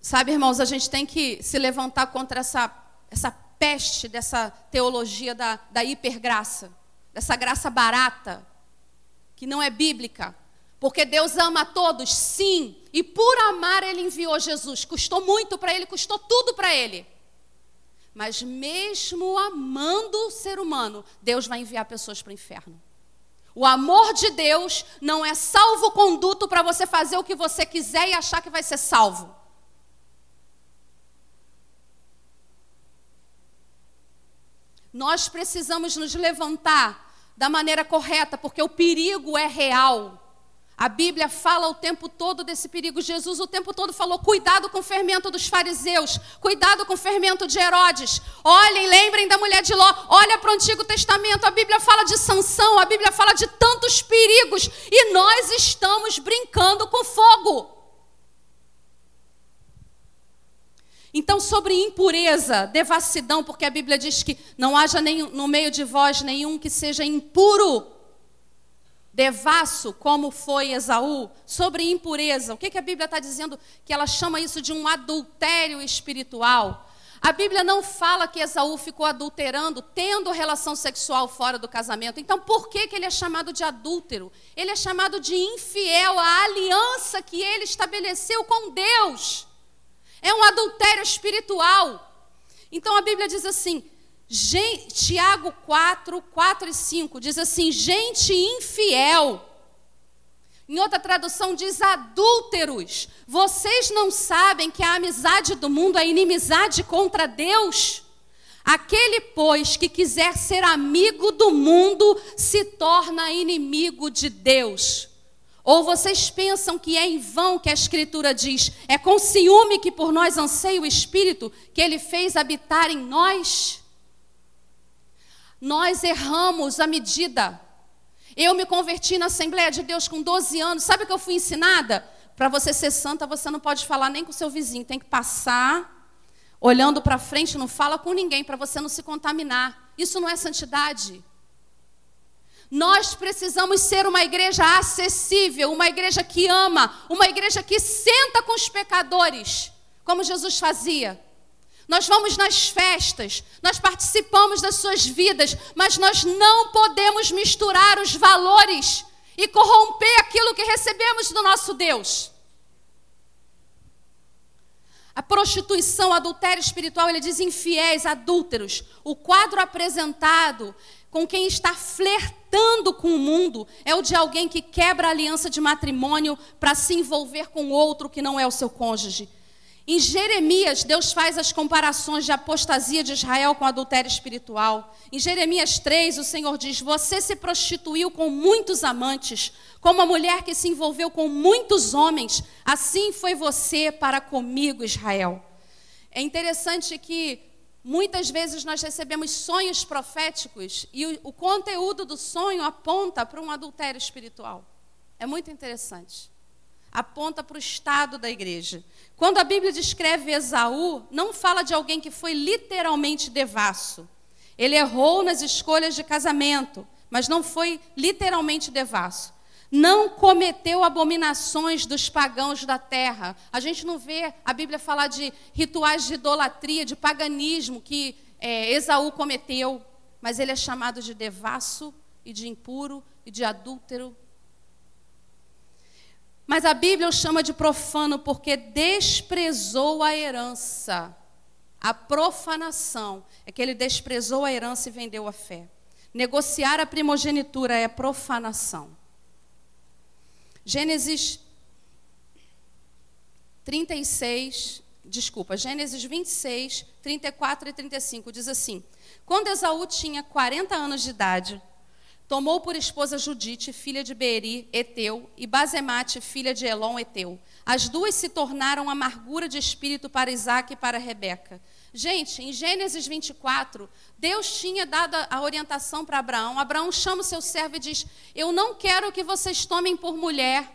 sabe, irmãos, a gente tem que se levantar contra essa, essa peste dessa teologia da, da hipergraça, dessa graça barata, que não é bíblica. Porque Deus ama a todos, sim, e por amar Ele enviou Jesus. Custou muito para Ele, custou tudo para Ele. Mas mesmo amando o ser humano, Deus vai enviar pessoas para o inferno. O amor de Deus não é salvo-conduto para você fazer o que você quiser e achar que vai ser salvo. Nós precisamos nos levantar da maneira correta, porque o perigo é real. A Bíblia fala o tempo todo desse perigo. Jesus o tempo todo falou: cuidado com o fermento dos fariseus, cuidado com o fermento de Herodes. Olhem, lembrem da mulher de Ló. Olha para o Antigo Testamento. A Bíblia fala de sanção, a Bíblia fala de tantos perigos. E nós estamos brincando com fogo. Então, sobre impureza, devassidão, porque a Bíblia diz que não haja nenhum, no meio de vós nenhum que seja impuro devasso, como foi Esaú, sobre impureza. O que, que a Bíblia está dizendo? Que ela chama isso de um adultério espiritual. A Bíblia não fala que Esaú ficou adulterando, tendo relação sexual fora do casamento. Então, por que, que ele é chamado de adúltero? Ele é chamado de infiel à aliança que ele estabeleceu com Deus. É um adultério espiritual. Então, a Bíblia diz assim, Tiago 4, 4 e 5, diz assim: gente infiel em outra tradução diz adúlteros. Vocês não sabem que a amizade do mundo é inimizade contra Deus? Aquele, pois, que quiser ser amigo do mundo se torna inimigo de Deus. Ou vocês pensam que é em vão que a Escritura diz: é com ciúme que por nós anseia o Espírito que ele fez habitar em nós? Nós erramos a medida eu me converti na Assembleia de Deus com 12 anos. Sabe o que eu fui ensinada? Para você ser santa, você não pode falar nem com seu vizinho. Tem que passar olhando para frente, não fala com ninguém para você não se contaminar. Isso não é santidade. Nós precisamos ser uma igreja acessível, uma igreja que ama, uma igreja que senta com os pecadores, como Jesus fazia. Nós vamos nas festas, nós participamos das suas vidas, mas nós não podemos misturar os valores e corromper aquilo que recebemos do nosso Deus. A prostituição, o adultério espiritual, ele diz infiéis, adúlteros. O quadro apresentado com quem está flertando com o mundo é o de alguém que quebra a aliança de matrimônio para se envolver com outro que não é o seu cônjuge. Em Jeremias, Deus faz as comparações de apostasia de Israel com adultério espiritual. Em Jeremias 3, o Senhor diz: Você se prostituiu com muitos amantes, como a mulher que se envolveu com muitos homens, assim foi você para comigo, Israel. É interessante que muitas vezes nós recebemos sonhos proféticos e o, o conteúdo do sonho aponta para um adultério espiritual. É muito interessante aponta para o estado da igreja. Quando a Bíblia descreve Esaú, não fala de alguém que foi literalmente devasso. Ele errou nas escolhas de casamento, mas não foi literalmente devasso. Não cometeu abominações dos pagãos da terra. A gente não vê a Bíblia falar de rituais de idolatria, de paganismo que é, Esaú cometeu, mas ele é chamado de devasso e de impuro e de adúltero mas a Bíblia o chama de profano porque desprezou a herança. A profanação é que ele desprezou a herança e vendeu a fé. Negociar a primogenitura é profanação. Gênesis 36, desculpa, Gênesis 26, 34 e 35 diz assim: Quando Esaú tinha 40 anos de idade, Tomou por esposa Judite, filha de Beeri, Eteu, e Bazemate, filha de Elon, Eteu. As duas se tornaram amargura de espírito para Isaac e para Rebeca. Gente, em Gênesis 24, Deus tinha dado a orientação para Abraão. Abraão chama o seu servo e diz: Eu não quero que vocês tomem por mulher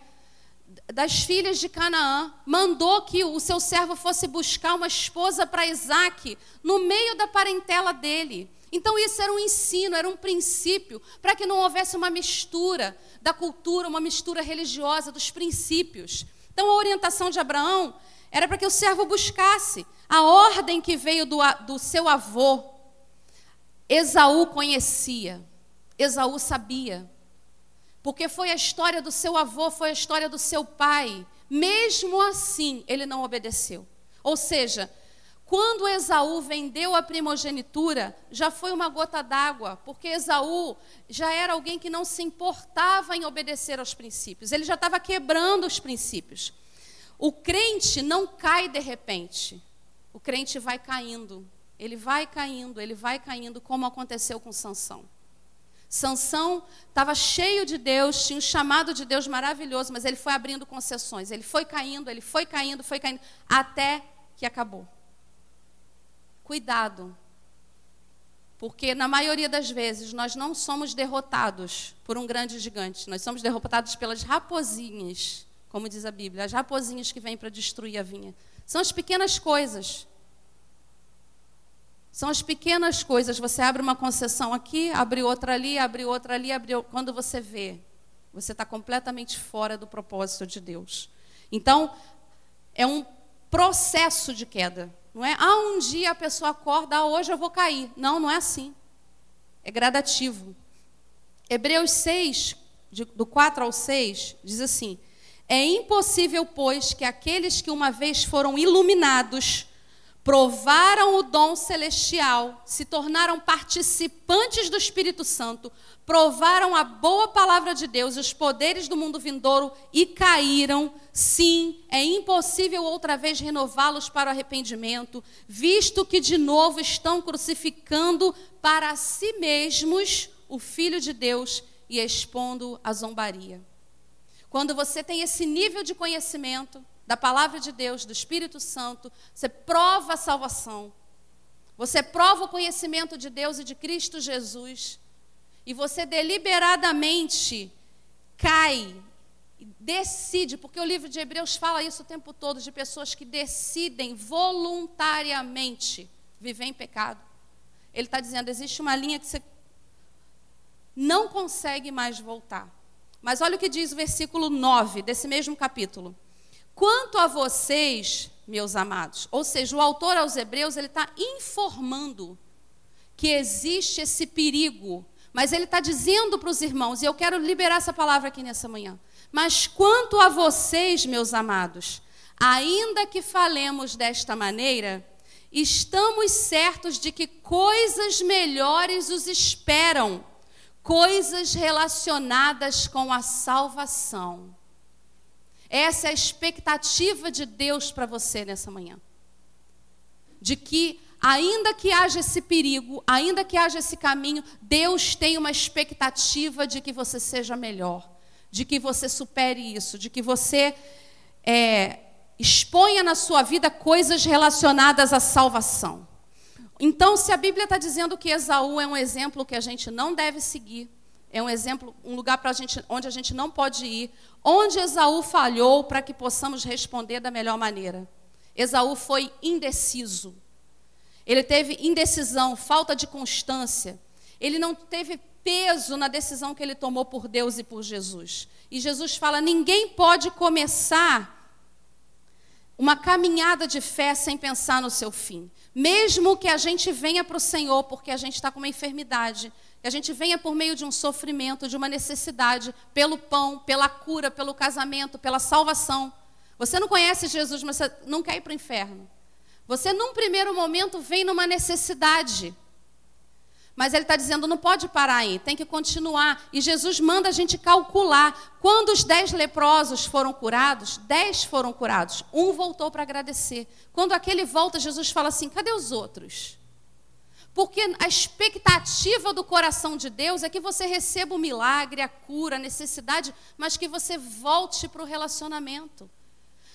das filhas de Canaã. Mandou que o seu servo fosse buscar uma esposa para Isaac no meio da parentela dele. Então, isso era um ensino, era um princípio, para que não houvesse uma mistura da cultura, uma mistura religiosa dos princípios. Então, a orientação de Abraão era para que o servo buscasse a ordem que veio do, do seu avô. Esaú conhecia, Esaú sabia, porque foi a história do seu avô, foi a história do seu pai. Mesmo assim, ele não obedeceu. Ou seja, quando Esaú vendeu a primogenitura, já foi uma gota d'água, porque Esaú já era alguém que não se importava em obedecer aos princípios, ele já estava quebrando os princípios. O crente não cai de repente, o crente vai caindo, ele vai caindo, ele vai caindo, como aconteceu com Sansão. Sansão estava cheio de Deus, tinha um chamado de Deus maravilhoso, mas ele foi abrindo concessões, ele foi caindo, ele foi caindo, foi caindo, até que acabou. Cuidado. Porque na maioria das vezes nós não somos derrotados por um grande gigante, nós somos derrotados pelas raposinhas, como diz a Bíblia, as raposinhas que vêm para destruir a vinha. São as pequenas coisas. São as pequenas coisas. Você abre uma concessão aqui, abre outra ali, abre outra ali, abre quando você vê, você está completamente fora do propósito de Deus. Então, é um processo de queda. Não é, ah, um dia a pessoa acorda, ah, hoje eu vou cair. Não, não é assim. É gradativo. Hebreus 6, do 4 ao 6, diz assim: É impossível, pois, que aqueles que uma vez foram iluminados, provaram o dom celestial, se tornaram participantes do Espírito Santo, provaram a boa palavra de Deus os poderes do mundo vindouro e caíram. Sim, é impossível outra vez renová-los para o arrependimento, visto que de novo estão crucificando para si mesmos o Filho de Deus e expondo a zombaria. Quando você tem esse nível de conhecimento da palavra de Deus, do Espírito Santo, você prova a salvação. Você prova o conhecimento de Deus e de Cristo Jesus e você deliberadamente cai, decide, porque o livro de Hebreus fala isso o tempo todo, de pessoas que decidem voluntariamente viver em pecado. Ele está dizendo: existe uma linha que você não consegue mais voltar. Mas olha o que diz o versículo 9 desse mesmo capítulo. Quanto a vocês, meus amados, ou seja, o autor aos Hebreus, ele está informando que existe esse perigo mas ele está dizendo para os irmãos, e eu quero liberar essa palavra aqui nessa manhã. Mas quanto a vocês, meus amados, ainda que falemos desta maneira, estamos certos de que coisas melhores os esperam, coisas relacionadas com a salvação. Essa é a expectativa de Deus para você nessa manhã. De que ainda que haja esse perigo, ainda que haja esse caminho, Deus tem uma expectativa de que você seja melhor, de que você supere isso, de que você é, exponha na sua vida coisas relacionadas à salvação. Então, se a Bíblia está dizendo que Esaú é um exemplo que a gente não deve seguir, é um exemplo, um lugar a gente, onde a gente não pode ir, onde Esaú falhou para que possamos responder da melhor maneira. Esaú foi indeciso. Ele teve indecisão, falta de constância. Ele não teve peso na decisão que ele tomou por Deus e por Jesus. E Jesus fala: ninguém pode começar uma caminhada de fé sem pensar no seu fim. Mesmo que a gente venha para o Senhor porque a gente está com uma enfermidade, que a gente venha por meio de um sofrimento, de uma necessidade, pelo pão, pela cura, pelo casamento, pela salvação. Você não conhece Jesus, mas você não quer ir para o inferno. Você, num primeiro momento, vem numa necessidade. Mas ele está dizendo, não pode parar aí, tem que continuar. E Jesus manda a gente calcular. Quando os dez leprosos foram curados, dez foram curados. Um voltou para agradecer. Quando aquele volta, Jesus fala assim: cadê os outros? Porque a expectativa do coração de Deus é que você receba o milagre, a cura, a necessidade, mas que você volte para o relacionamento.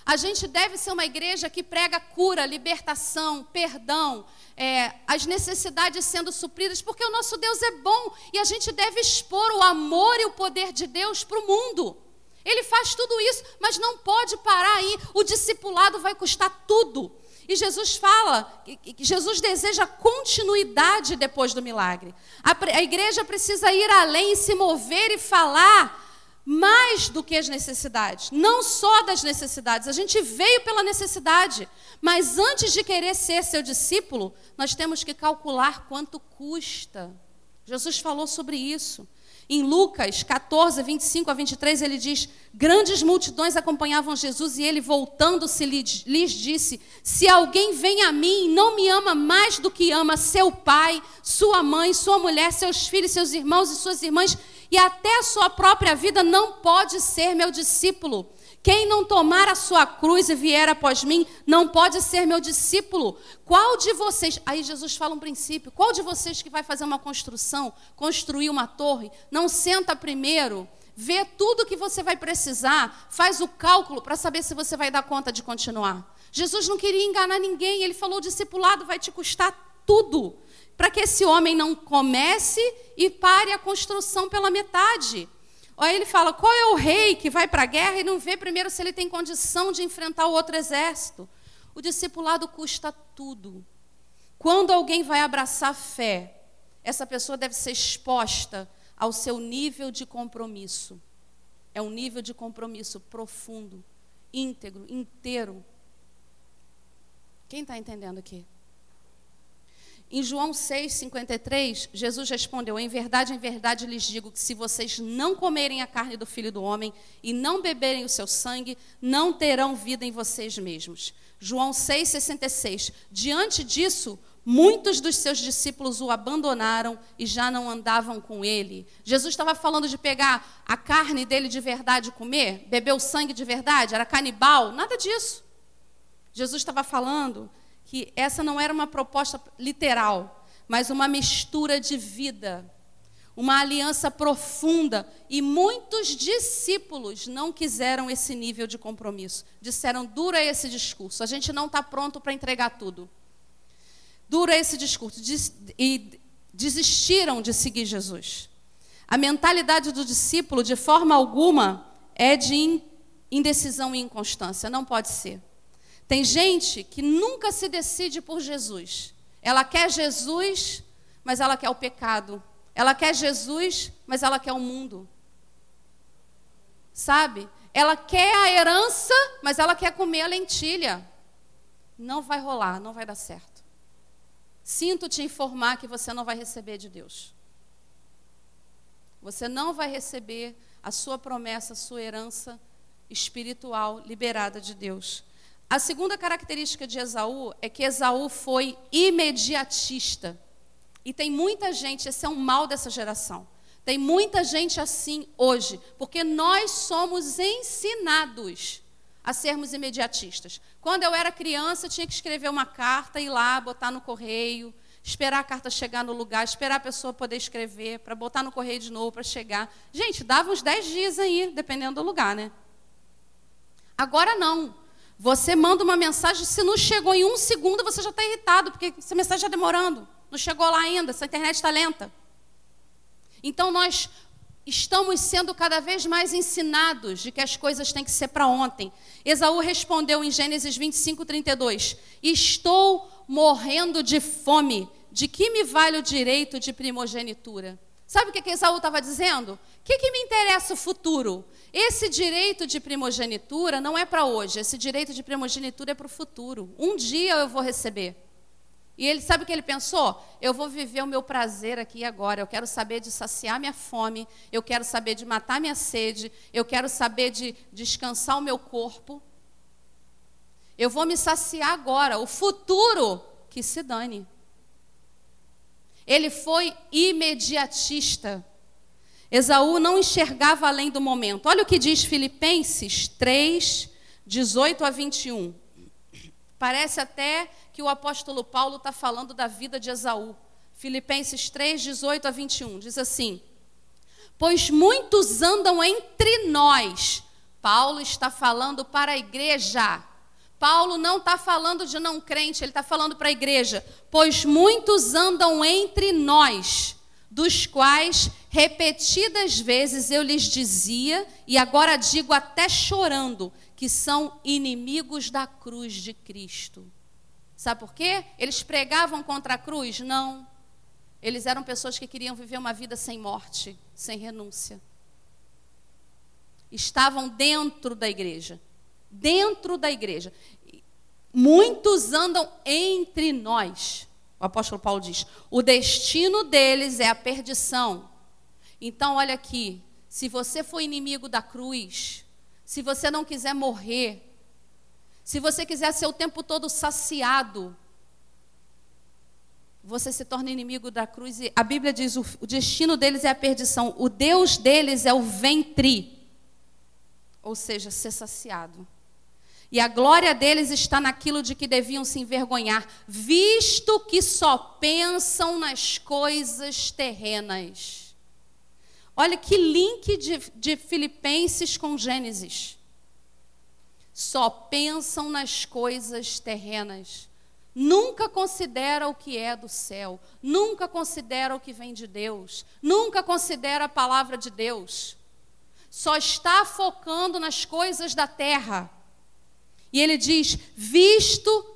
A gente deve ser uma igreja que prega cura, libertação, perdão, é, as necessidades sendo supridas, porque o nosso Deus é bom e a gente deve expor o amor e o poder de Deus para o mundo. Ele faz tudo isso, mas não pode parar aí. O discipulado vai custar tudo. E Jesus fala, Jesus deseja continuidade depois do milagre. A, a igreja precisa ir além e se mover e falar mais do que as necessidades, não só das necessidades. A gente veio pela necessidade, mas antes de querer ser seu discípulo, nós temos que calcular quanto custa. Jesus falou sobre isso. Em Lucas 14, 25 a 23, ele diz: Grandes multidões acompanhavam Jesus e ele, voltando-se, lhes disse: Se alguém vem a mim e não me ama mais do que ama seu pai, sua mãe, sua mulher, seus filhos, seus irmãos e suas irmãs, e até a sua própria vida, não pode ser meu discípulo. Quem não tomar a sua cruz e vier após mim, não pode ser meu discípulo. Qual de vocês, aí Jesus fala um princípio, qual de vocês que vai fazer uma construção, construir uma torre, não senta primeiro, vê tudo que você vai precisar, faz o cálculo para saber se você vai dar conta de continuar? Jesus não queria enganar ninguém, ele falou: o discipulado vai te custar tudo, para que esse homem não comece e pare a construção pela metade. Aí ele fala: qual é o rei que vai para a guerra e não vê primeiro se ele tem condição de enfrentar o outro exército? O discipulado custa tudo. Quando alguém vai abraçar fé, essa pessoa deve ser exposta ao seu nível de compromisso. É um nível de compromisso profundo, íntegro, inteiro. Quem está entendendo aqui? Em João 6,53, Jesus respondeu: Em verdade, em verdade lhes digo que se vocês não comerem a carne do filho do homem e não beberem o seu sangue, não terão vida em vocês mesmos. João 6,66. Diante disso, muitos dos seus discípulos o abandonaram e já não andavam com ele. Jesus estava falando de pegar a carne dele de verdade e comer, beber o sangue de verdade, era canibal, nada disso. Jesus estava falando que essa não era uma proposta literal, mas uma mistura de vida, uma aliança profunda. E muitos discípulos não quiseram esse nível de compromisso. Disseram: dura esse discurso, a gente não está pronto para entregar tudo. Dura esse discurso. E desistiram de seguir Jesus. A mentalidade do discípulo, de forma alguma, é de indecisão e inconstância. Não pode ser. Tem gente que nunca se decide por Jesus. Ela quer Jesus, mas ela quer o pecado. Ela quer Jesus, mas ela quer o mundo. Sabe? Ela quer a herança, mas ela quer comer a lentilha. Não vai rolar, não vai dar certo. Sinto te informar que você não vai receber de Deus. Você não vai receber a sua promessa, a sua herança espiritual liberada de Deus. A segunda característica de Esaú é que Esaú foi imediatista. E tem muita gente, esse é um mal dessa geração. Tem muita gente assim hoje, porque nós somos ensinados a sermos imediatistas. Quando eu era criança, eu tinha que escrever uma carta, ir lá, botar no correio, esperar a carta chegar no lugar, esperar a pessoa poder escrever, para botar no correio de novo, para chegar. Gente, dava uns 10 dias aí, dependendo do lugar, né? Agora não. Você manda uma mensagem, se não chegou em um segundo, você já está irritado, porque essa mensagem está demorando. Não chegou lá ainda, essa internet está lenta. Então nós estamos sendo cada vez mais ensinados de que as coisas têm que ser para ontem. Esaú respondeu em Gênesis 25, 32: Estou morrendo de fome, de que me vale o direito de primogenitura? Sabe o que, que Esaú estava dizendo? O que, que me interessa o futuro? Esse direito de primogenitura não é para hoje, esse direito de primogenitura é para o futuro. Um dia eu vou receber. E ele sabe o que ele pensou? Eu vou viver o meu prazer aqui agora. Eu quero saber de saciar minha fome, eu quero saber de matar minha sede, eu quero saber de descansar o meu corpo. Eu vou me saciar agora. O futuro que se dane. Ele foi imediatista. Esaú não enxergava além do momento. Olha o que diz Filipenses 3, 18 a 21. Parece até que o apóstolo Paulo está falando da vida de Esaú. Filipenses 3, 18 a 21. Diz assim: Pois muitos andam entre nós. Paulo está falando para a igreja. Paulo não está falando de não crente, ele está falando para a igreja. Pois muitos andam entre nós dos quais repetidas vezes eu lhes dizia, e agora digo até chorando, que são inimigos da cruz de Cristo. Sabe por quê? Eles pregavam contra a cruz? Não. Eles eram pessoas que queriam viver uma vida sem morte, sem renúncia. Estavam dentro da igreja. Dentro da igreja. Muitos andam entre nós. O apóstolo Paulo diz: o destino deles é a perdição. Então, olha aqui: se você for inimigo da cruz, se você não quiser morrer, se você quiser ser o tempo todo saciado, você se torna inimigo da cruz. E a Bíblia diz: o, o destino deles é a perdição, o Deus deles é o ventre, ou seja, ser saciado. E a glória deles está naquilo de que deviam se envergonhar, visto que só pensam nas coisas terrenas. Olha que link de, de Filipenses com Gênesis. Só pensam nas coisas terrenas. Nunca considera o que é do céu, nunca considera o que vem de Deus, nunca considera a palavra de Deus. Só está focando nas coisas da terra. E ele diz: visto,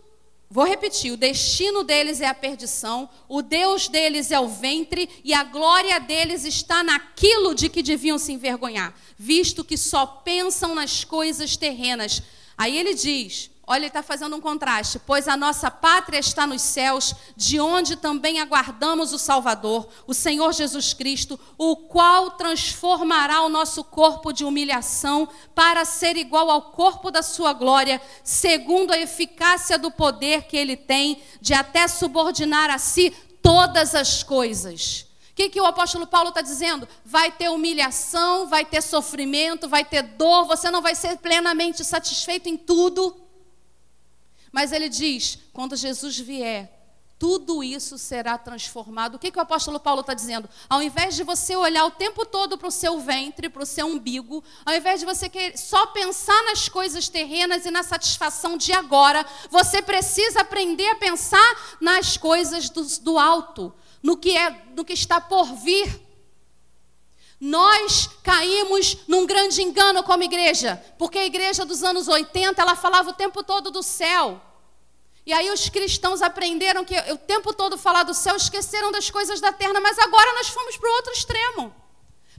vou repetir, o destino deles é a perdição, o Deus deles é o ventre, e a glória deles está naquilo de que deviam se envergonhar, visto que só pensam nas coisas terrenas. Aí ele diz: Olha, ele está fazendo um contraste. Pois a nossa pátria está nos céus, de onde também aguardamos o Salvador, o Senhor Jesus Cristo, o qual transformará o nosso corpo de humilhação para ser igual ao corpo da sua glória, segundo a eficácia do poder que ele tem de até subordinar a si todas as coisas. O que, que o apóstolo Paulo está dizendo? Vai ter humilhação, vai ter sofrimento, vai ter dor, você não vai ser plenamente satisfeito em tudo. Mas ele diz: quando Jesus vier, tudo isso será transformado. O que, que o apóstolo Paulo está dizendo? Ao invés de você olhar o tempo todo para o seu ventre, para o seu umbigo, ao invés de você só pensar nas coisas terrenas e na satisfação de agora, você precisa aprender a pensar nas coisas do, do alto, no que é, no que está por vir. Nós caímos num grande engano como igreja, porque a igreja dos anos 80, ela falava o tempo todo do céu. E aí os cristãos aprenderam que o tempo todo falar do céu, esqueceram das coisas da terra, mas agora nós fomos para o outro extremo.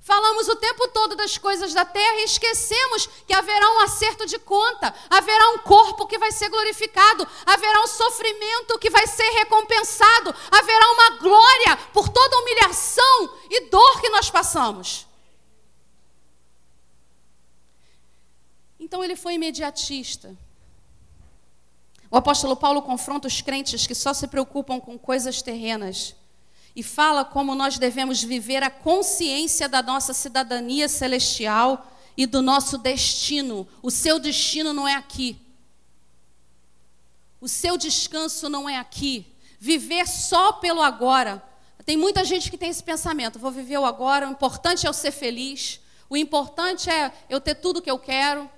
Falamos o tempo todo das coisas da terra e esquecemos que haverá um acerto de conta, haverá um corpo que vai ser glorificado, haverá um sofrimento que vai ser recompensado, haverá uma glória por toda a humilhação e dor que nós passamos. Então ele foi imediatista. O apóstolo Paulo confronta os crentes que só se preocupam com coisas terrenas e fala como nós devemos viver a consciência da nossa cidadania celestial e do nosso destino. O seu destino não é aqui. O seu descanso não é aqui. Viver só pelo agora. Tem muita gente que tem esse pensamento: vou viver o agora, o importante é eu ser feliz, o importante é eu ter tudo o que eu quero.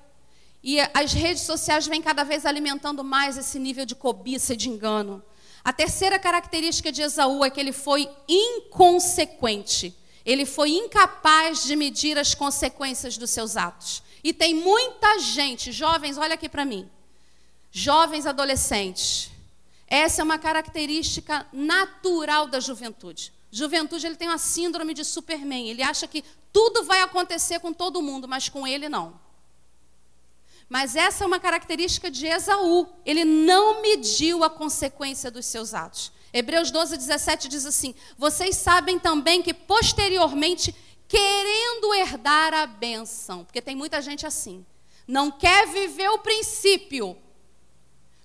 E as redes sociais vêm cada vez alimentando mais esse nível de cobiça e de engano. A terceira característica de Esaú é que ele foi inconsequente. Ele foi incapaz de medir as consequências dos seus atos. E tem muita gente, jovens, olha aqui para mim. Jovens adolescentes. Essa é uma característica natural da juventude. Juventude, ele tem uma síndrome de Superman. Ele acha que tudo vai acontecer com todo mundo, mas com ele não. Mas essa é uma característica de Esaú. Ele não mediu a consequência dos seus atos. Hebreus 12, 17 diz assim: Vocês sabem também que posteriormente, querendo herdar a bênção, porque tem muita gente assim, não quer viver o princípio,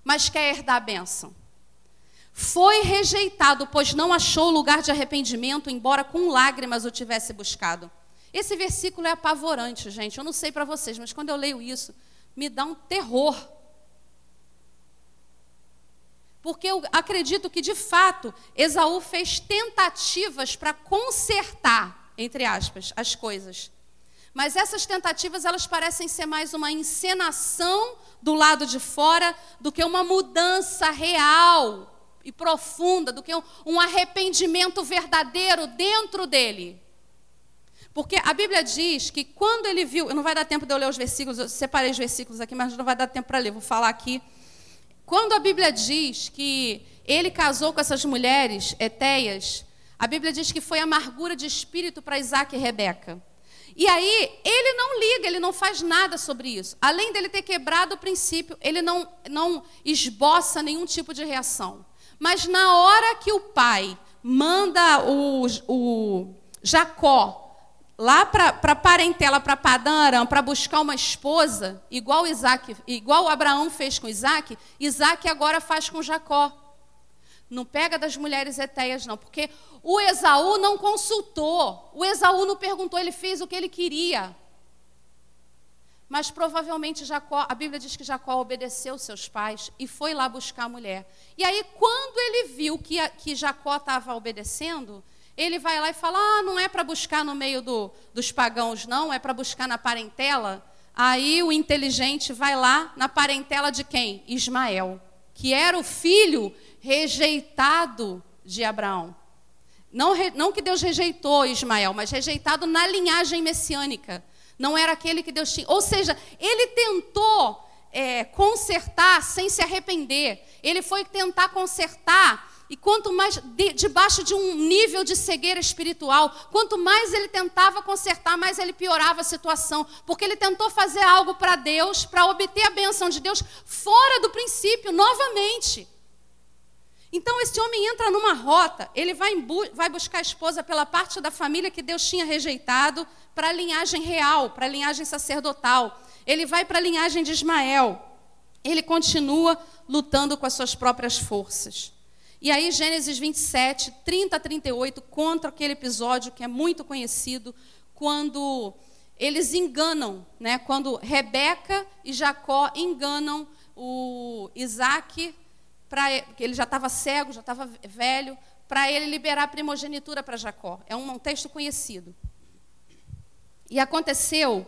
mas quer herdar a bênção. Foi rejeitado, pois não achou lugar de arrependimento, embora com lágrimas o tivesse buscado. Esse versículo é apavorante, gente. Eu não sei para vocês, mas quando eu leio isso, me dá um terror. Porque eu acredito que, de fato, Esaú fez tentativas para consertar, entre aspas, as coisas. Mas essas tentativas, elas parecem ser mais uma encenação do lado de fora do que uma mudança real e profunda, do que um arrependimento verdadeiro dentro dele. Porque a Bíblia diz que quando ele viu, não vai dar tempo de eu ler os versículos, eu separei os versículos aqui, mas não vai dar tempo para ler, vou falar aqui. Quando a Bíblia diz que ele casou com essas mulheres etéias, a Bíblia diz que foi amargura de espírito para Isaac e Rebeca. E aí, ele não liga, ele não faz nada sobre isso. Além dele ter quebrado o princípio, ele não, não esboça nenhum tipo de reação. Mas na hora que o pai manda o, o Jacó lá para parentela, para Padã para buscar uma esposa, igual Isaac, igual Abraão fez com Isaac, Isaac agora faz com Jacó. Não pega das mulheres etéias, não, porque o Esaú não consultou, o Esaú não perguntou, ele fez o que ele queria. Mas provavelmente Jacó, a Bíblia diz que Jacó obedeceu seus pais e foi lá buscar a mulher. E aí, quando ele viu que, que Jacó estava obedecendo, ele vai lá e fala: ah, não é para buscar no meio do, dos pagãos, não, é para buscar na parentela. Aí o inteligente vai lá na parentela de quem? Ismael, que era o filho rejeitado de Abraão. Não, não que Deus rejeitou Ismael, mas rejeitado na linhagem messiânica. Não era aquele que Deus tinha. Ou seja, ele tentou é, consertar sem se arrepender. Ele foi tentar consertar e quanto mais de, debaixo de um nível de cegueira espiritual, quanto mais ele tentava consertar, mais ele piorava a situação, porque ele tentou fazer algo para Deus, para obter a benção de Deus fora do princípio, novamente. Então esse homem entra numa rota, ele vai, bu vai buscar a esposa pela parte da família que Deus tinha rejeitado para a linhagem real, para a linhagem sacerdotal. Ele vai para a linhagem de Ismael. Ele continua lutando com as suas próprias forças. E aí, Gênesis 27, 30 a 38, contra aquele episódio que é muito conhecido, quando eles enganam, né? quando Rebeca e Jacó enganam o Isaac, pra, ele já estava cego, já estava velho, para ele liberar a primogenitura para Jacó. É um, um texto conhecido. E aconteceu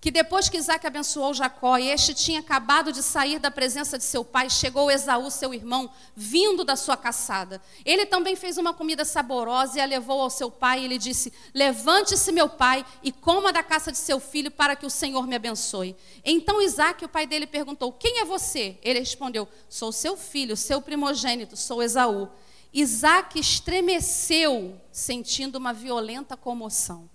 que depois que Isaac abençoou Jacó e este tinha acabado de sair da presença de seu pai, chegou Esaú, seu irmão, vindo da sua caçada. Ele também fez uma comida saborosa e a levou ao seu pai e lhe disse: Levante-se, meu pai, e coma da caça de seu filho para que o Senhor me abençoe. Então Isaac, o pai dele, perguntou: Quem é você? Ele respondeu: Sou seu filho, seu primogênito, sou Esaú. Isaac estremeceu, sentindo uma violenta comoção,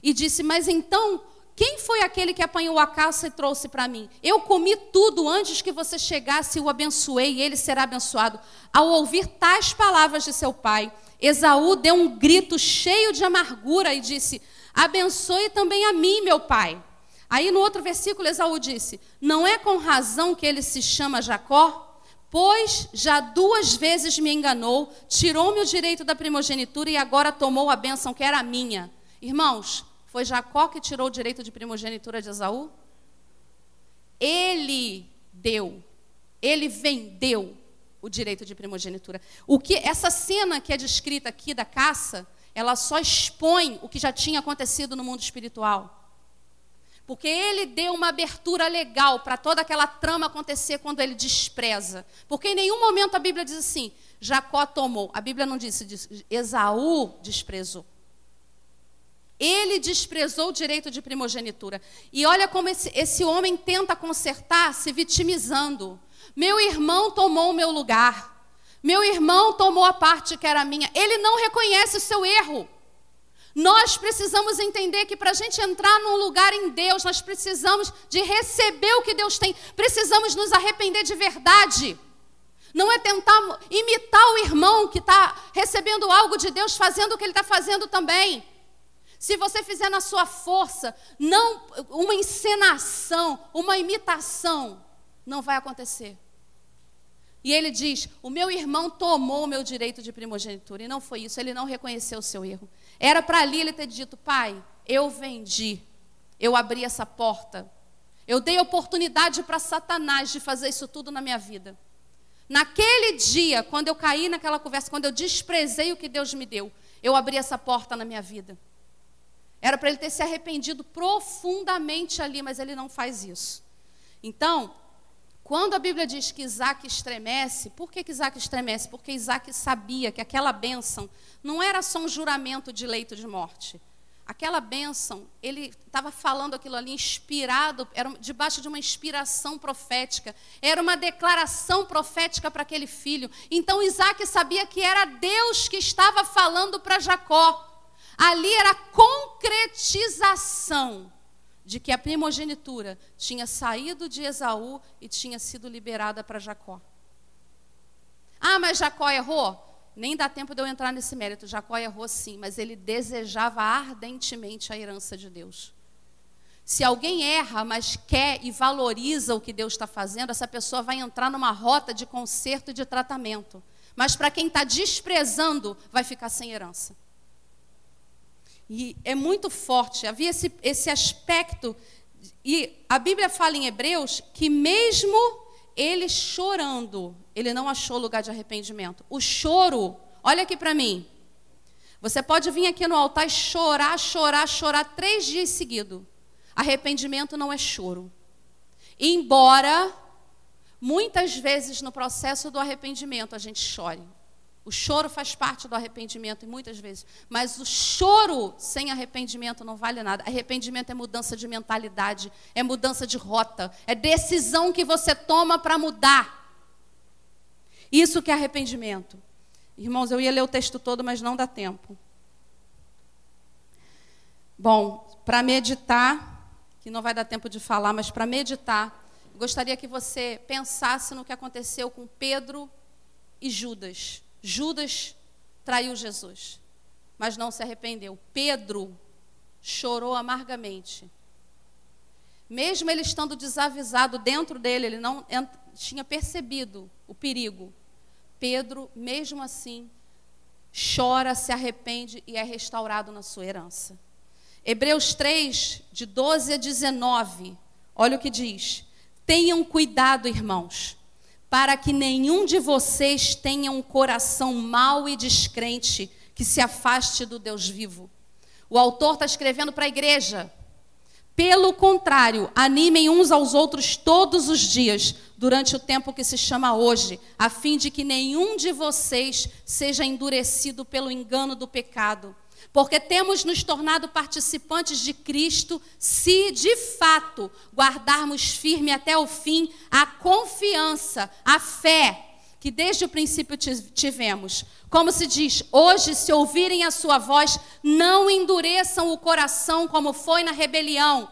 e disse: Mas então quem foi aquele que apanhou a caça e trouxe para mim? Eu comi tudo antes que você chegasse e o abençoei, e ele será abençoado. Ao ouvir tais palavras de seu pai, Esaú deu um grito cheio de amargura e disse: Abençoe também a mim, meu pai. Aí no outro versículo, Esaú disse: Não é com razão que ele se chama Jacó? Pois já duas vezes me enganou, tirou-me o direito da primogenitura e agora tomou a bênção que era minha. Irmãos, foi Jacó que tirou o direito de primogenitura de Esaú? Ele deu, ele vendeu o direito de primogenitura. O que essa cena que é descrita aqui da caça, ela só expõe o que já tinha acontecido no mundo espiritual. Porque ele deu uma abertura legal para toda aquela trama acontecer quando ele despreza. Porque em nenhum momento a Bíblia diz assim: Jacó tomou. A Bíblia não disse, diz, Esaú desprezou. Ele desprezou o direito de primogenitura. E olha como esse, esse homem tenta consertar se vitimizando. Meu irmão tomou o meu lugar. Meu irmão tomou a parte que era minha. Ele não reconhece o seu erro. Nós precisamos entender que para a gente entrar num lugar em Deus, nós precisamos de receber o que Deus tem. Precisamos nos arrepender de verdade. Não é tentar imitar o irmão que está recebendo algo de Deus, fazendo o que ele está fazendo também. Se você fizer na sua força, não uma encenação, uma imitação, não vai acontecer. E ele diz: O meu irmão tomou o meu direito de primogenitura. E não foi isso, ele não reconheceu o seu erro. Era para ali ele ter dito: Pai, eu vendi, eu abri essa porta, eu dei oportunidade para Satanás de fazer isso tudo na minha vida. Naquele dia, quando eu caí naquela conversa, quando eu desprezei o que Deus me deu, eu abri essa porta na minha vida. Era para ele ter se arrependido profundamente ali, mas ele não faz isso. Então, quando a Bíblia diz que Isaac estremece, por que, que Isaac estremece? Porque Isaac sabia que aquela bênção não era só um juramento de leito de morte. Aquela bênção, ele estava falando aquilo ali inspirado, era debaixo de uma inspiração profética, era uma declaração profética para aquele filho. Então Isaac sabia que era Deus que estava falando para Jacó. Ali era a concretização de que a primogenitura tinha saído de Esaú e tinha sido liberada para Jacó. Ah, mas Jacó errou? Nem dá tempo de eu entrar nesse mérito. Jacó errou sim, mas ele desejava ardentemente a herança de Deus. Se alguém erra, mas quer e valoriza o que Deus está fazendo, essa pessoa vai entrar numa rota de conserto e de tratamento. Mas para quem está desprezando, vai ficar sem herança. E é muito forte, havia esse, esse aspecto. E a Bíblia fala em Hebreus que, mesmo ele chorando, ele não achou lugar de arrependimento. O choro, olha aqui para mim. Você pode vir aqui no altar e chorar, chorar, chorar três dias seguidos. Arrependimento não é choro. Embora muitas vezes no processo do arrependimento a gente chore. O choro faz parte do arrependimento, muitas vezes. Mas o choro sem arrependimento não vale nada. Arrependimento é mudança de mentalidade, é mudança de rota, é decisão que você toma para mudar. Isso que é arrependimento. Irmãos, eu ia ler o texto todo, mas não dá tempo. Bom, para meditar, que não vai dar tempo de falar, mas para meditar, gostaria que você pensasse no que aconteceu com Pedro e Judas. Judas traiu Jesus, mas não se arrependeu. Pedro chorou amargamente. Mesmo ele estando desavisado dentro dele, ele não tinha percebido o perigo. Pedro, mesmo assim, chora, se arrepende e é restaurado na sua herança. Hebreus 3, de 12 a 19, olha o que diz: Tenham cuidado, irmãos, para que nenhum de vocês tenha um coração mau e descrente que se afaste do Deus vivo. O autor está escrevendo para a igreja. Pelo contrário, animem uns aos outros todos os dias, durante o tempo que se chama hoje, a fim de que nenhum de vocês seja endurecido pelo engano do pecado. Porque temos nos tornado participantes de Cristo se, de fato, guardarmos firme até o fim a confiança, a fé que desde o princípio tivemos. Como se diz, hoje, se ouvirem a sua voz, não endureçam o coração como foi na rebelião.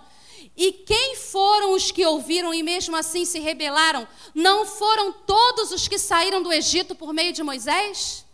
E quem foram os que ouviram e mesmo assim se rebelaram? Não foram todos os que saíram do Egito por meio de Moisés?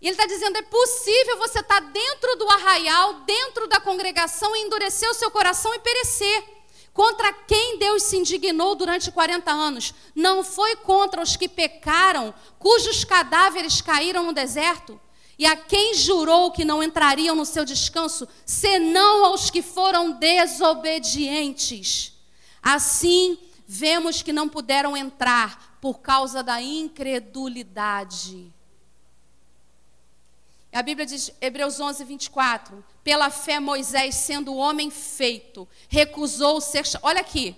E ele está dizendo: é possível você estar tá dentro do arraial, dentro da congregação, e endurecer o seu coração e perecer. Contra quem Deus se indignou durante 40 anos? Não foi contra os que pecaram, cujos cadáveres caíram no deserto? E a quem jurou que não entrariam no seu descanso, senão aos que foram desobedientes? Assim, vemos que não puderam entrar por causa da incredulidade. A Bíblia diz, Hebreus 11, 24: Pela fé, Moisés, sendo homem feito, recusou ser. Olha aqui,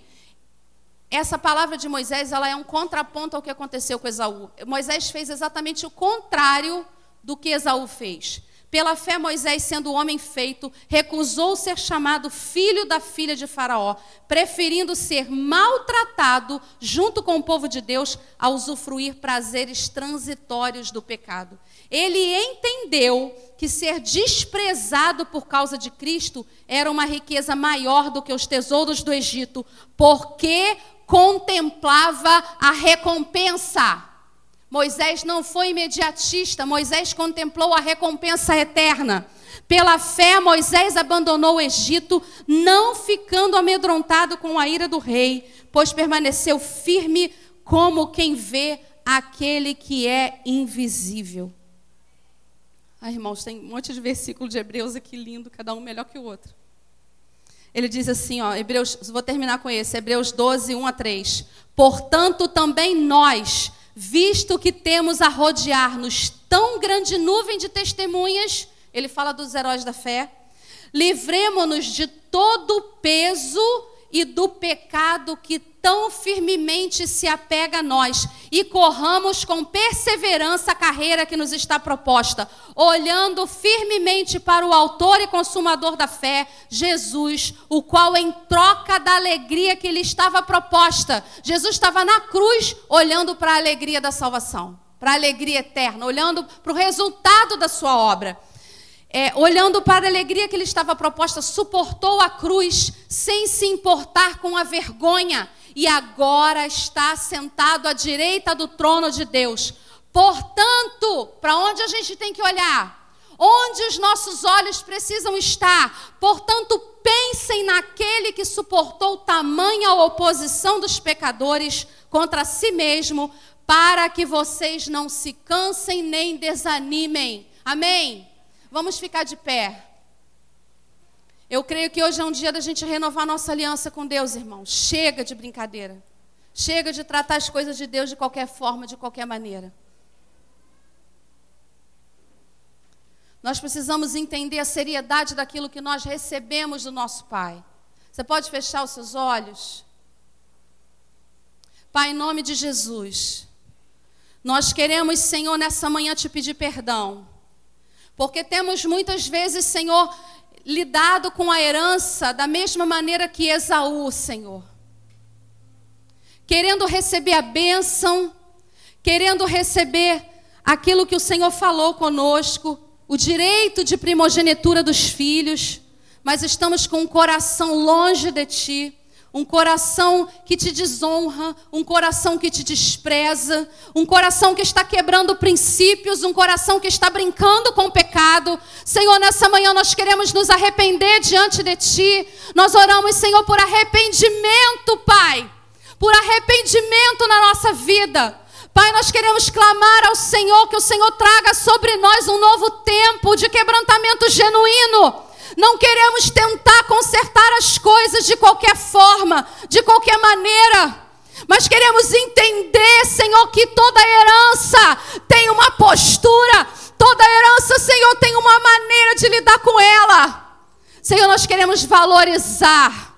essa palavra de Moisés ela é um contraponto ao que aconteceu com Esaú. Moisés fez exatamente o contrário do que Esaú fez. Pela fé, Moisés, sendo homem feito, recusou ser chamado filho da filha de Faraó, preferindo ser maltratado junto com o povo de Deus a usufruir prazeres transitórios do pecado. Ele entendeu que ser desprezado por causa de Cristo era uma riqueza maior do que os tesouros do Egito, porque contemplava a recompensa. Moisés não foi imediatista, Moisés contemplou a recompensa eterna. Pela fé, Moisés abandonou o Egito, não ficando amedrontado com a ira do rei, pois permaneceu firme como quem vê aquele que é invisível. Ai, irmãos, tem um monte de versículo de Hebreus aqui lindo, cada um melhor que o outro. Ele diz assim, ó, Hebreus, vou terminar com esse, Hebreus 12, 1 a 3. Portanto, também nós, visto que temos a rodear-nos tão grande nuvem de testemunhas, ele fala dos heróis da fé, livremo-nos de todo o peso e do pecado que tão firmemente se apega a nós e corramos com perseverança a carreira que nos está proposta, olhando firmemente para o Autor e Consumador da fé, Jesus, o qual, em troca da alegria que lhe estava proposta, Jesus estava na cruz olhando para a alegria da salvação, para a alegria eterna, olhando para o resultado da sua obra. É, olhando para a alegria que lhe estava proposta, suportou a cruz sem se importar com a vergonha e agora está sentado à direita do trono de Deus. Portanto, para onde a gente tem que olhar? Onde os nossos olhos precisam estar? Portanto, pensem naquele que suportou tamanha oposição dos pecadores contra si mesmo, para que vocês não se cansem nem desanimem. Amém? Vamos ficar de pé. Eu creio que hoje é um dia da gente renovar nossa aliança com Deus, irmão. Chega de brincadeira. Chega de tratar as coisas de Deus de qualquer forma, de qualquer maneira. Nós precisamos entender a seriedade daquilo que nós recebemos do nosso Pai. Você pode fechar os seus olhos? Pai, em nome de Jesus, nós queremos, Senhor, nessa manhã te pedir perdão porque temos muitas vezes, Senhor, lidado com a herança da mesma maneira que Esaú, Senhor. Querendo receber a bênção, querendo receber aquilo que o Senhor falou conosco, o direito de primogenitura dos filhos, mas estamos com um coração longe de Ti um coração que te desonra, um coração que te despreza, um coração que está quebrando princípios, um coração que está brincando com o pecado. Senhor, nessa manhã nós queremos nos arrepender diante de Ti. Nós oramos, Senhor, por arrependimento, Pai, por arrependimento na nossa vida. Pai, nós queremos clamar ao Senhor que o Senhor traga sobre nós um novo tempo de quebrantamento genuíno não queremos tentar consertar as coisas de qualquer forma, de qualquer maneira. Mas queremos entender, Senhor, que toda herança tem uma postura, toda herança, Senhor, tem uma maneira de lidar com ela. Senhor, nós queremos valorizar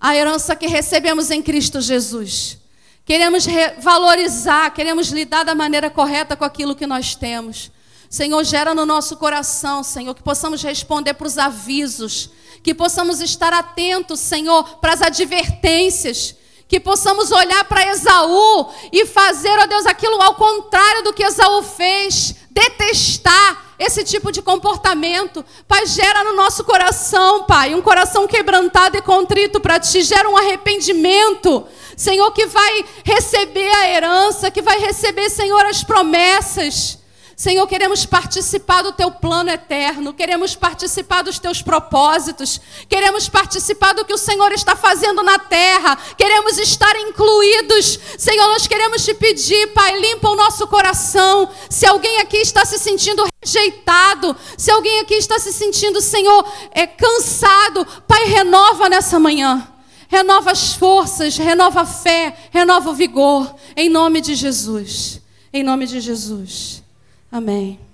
a herança que recebemos em Cristo Jesus. Queremos valorizar, queremos lidar da maneira correta com aquilo que nós temos. Senhor, gera no nosso coração, Senhor, que possamos responder para os avisos, que possamos estar atentos, Senhor, para as advertências, que possamos olhar para Esaú e fazer, ó Deus, aquilo ao contrário do que Esaú fez, detestar esse tipo de comportamento. Pai, gera no nosso coração, Pai, um coração quebrantado e contrito para Ti, gera um arrependimento. Senhor, que vai receber a herança, que vai receber, Senhor, as promessas. Senhor, queremos participar do teu plano eterno, queremos participar dos teus propósitos, queremos participar do que o Senhor está fazendo na terra, queremos estar incluídos. Senhor, nós queremos te pedir, Pai, limpa o nosso coração. Se alguém aqui está se sentindo rejeitado, se alguém aqui está se sentindo, Senhor, é, cansado, Pai, renova nessa manhã. Renova as forças, renova a fé, renova o vigor, em nome de Jesus. Em nome de Jesus. Amém.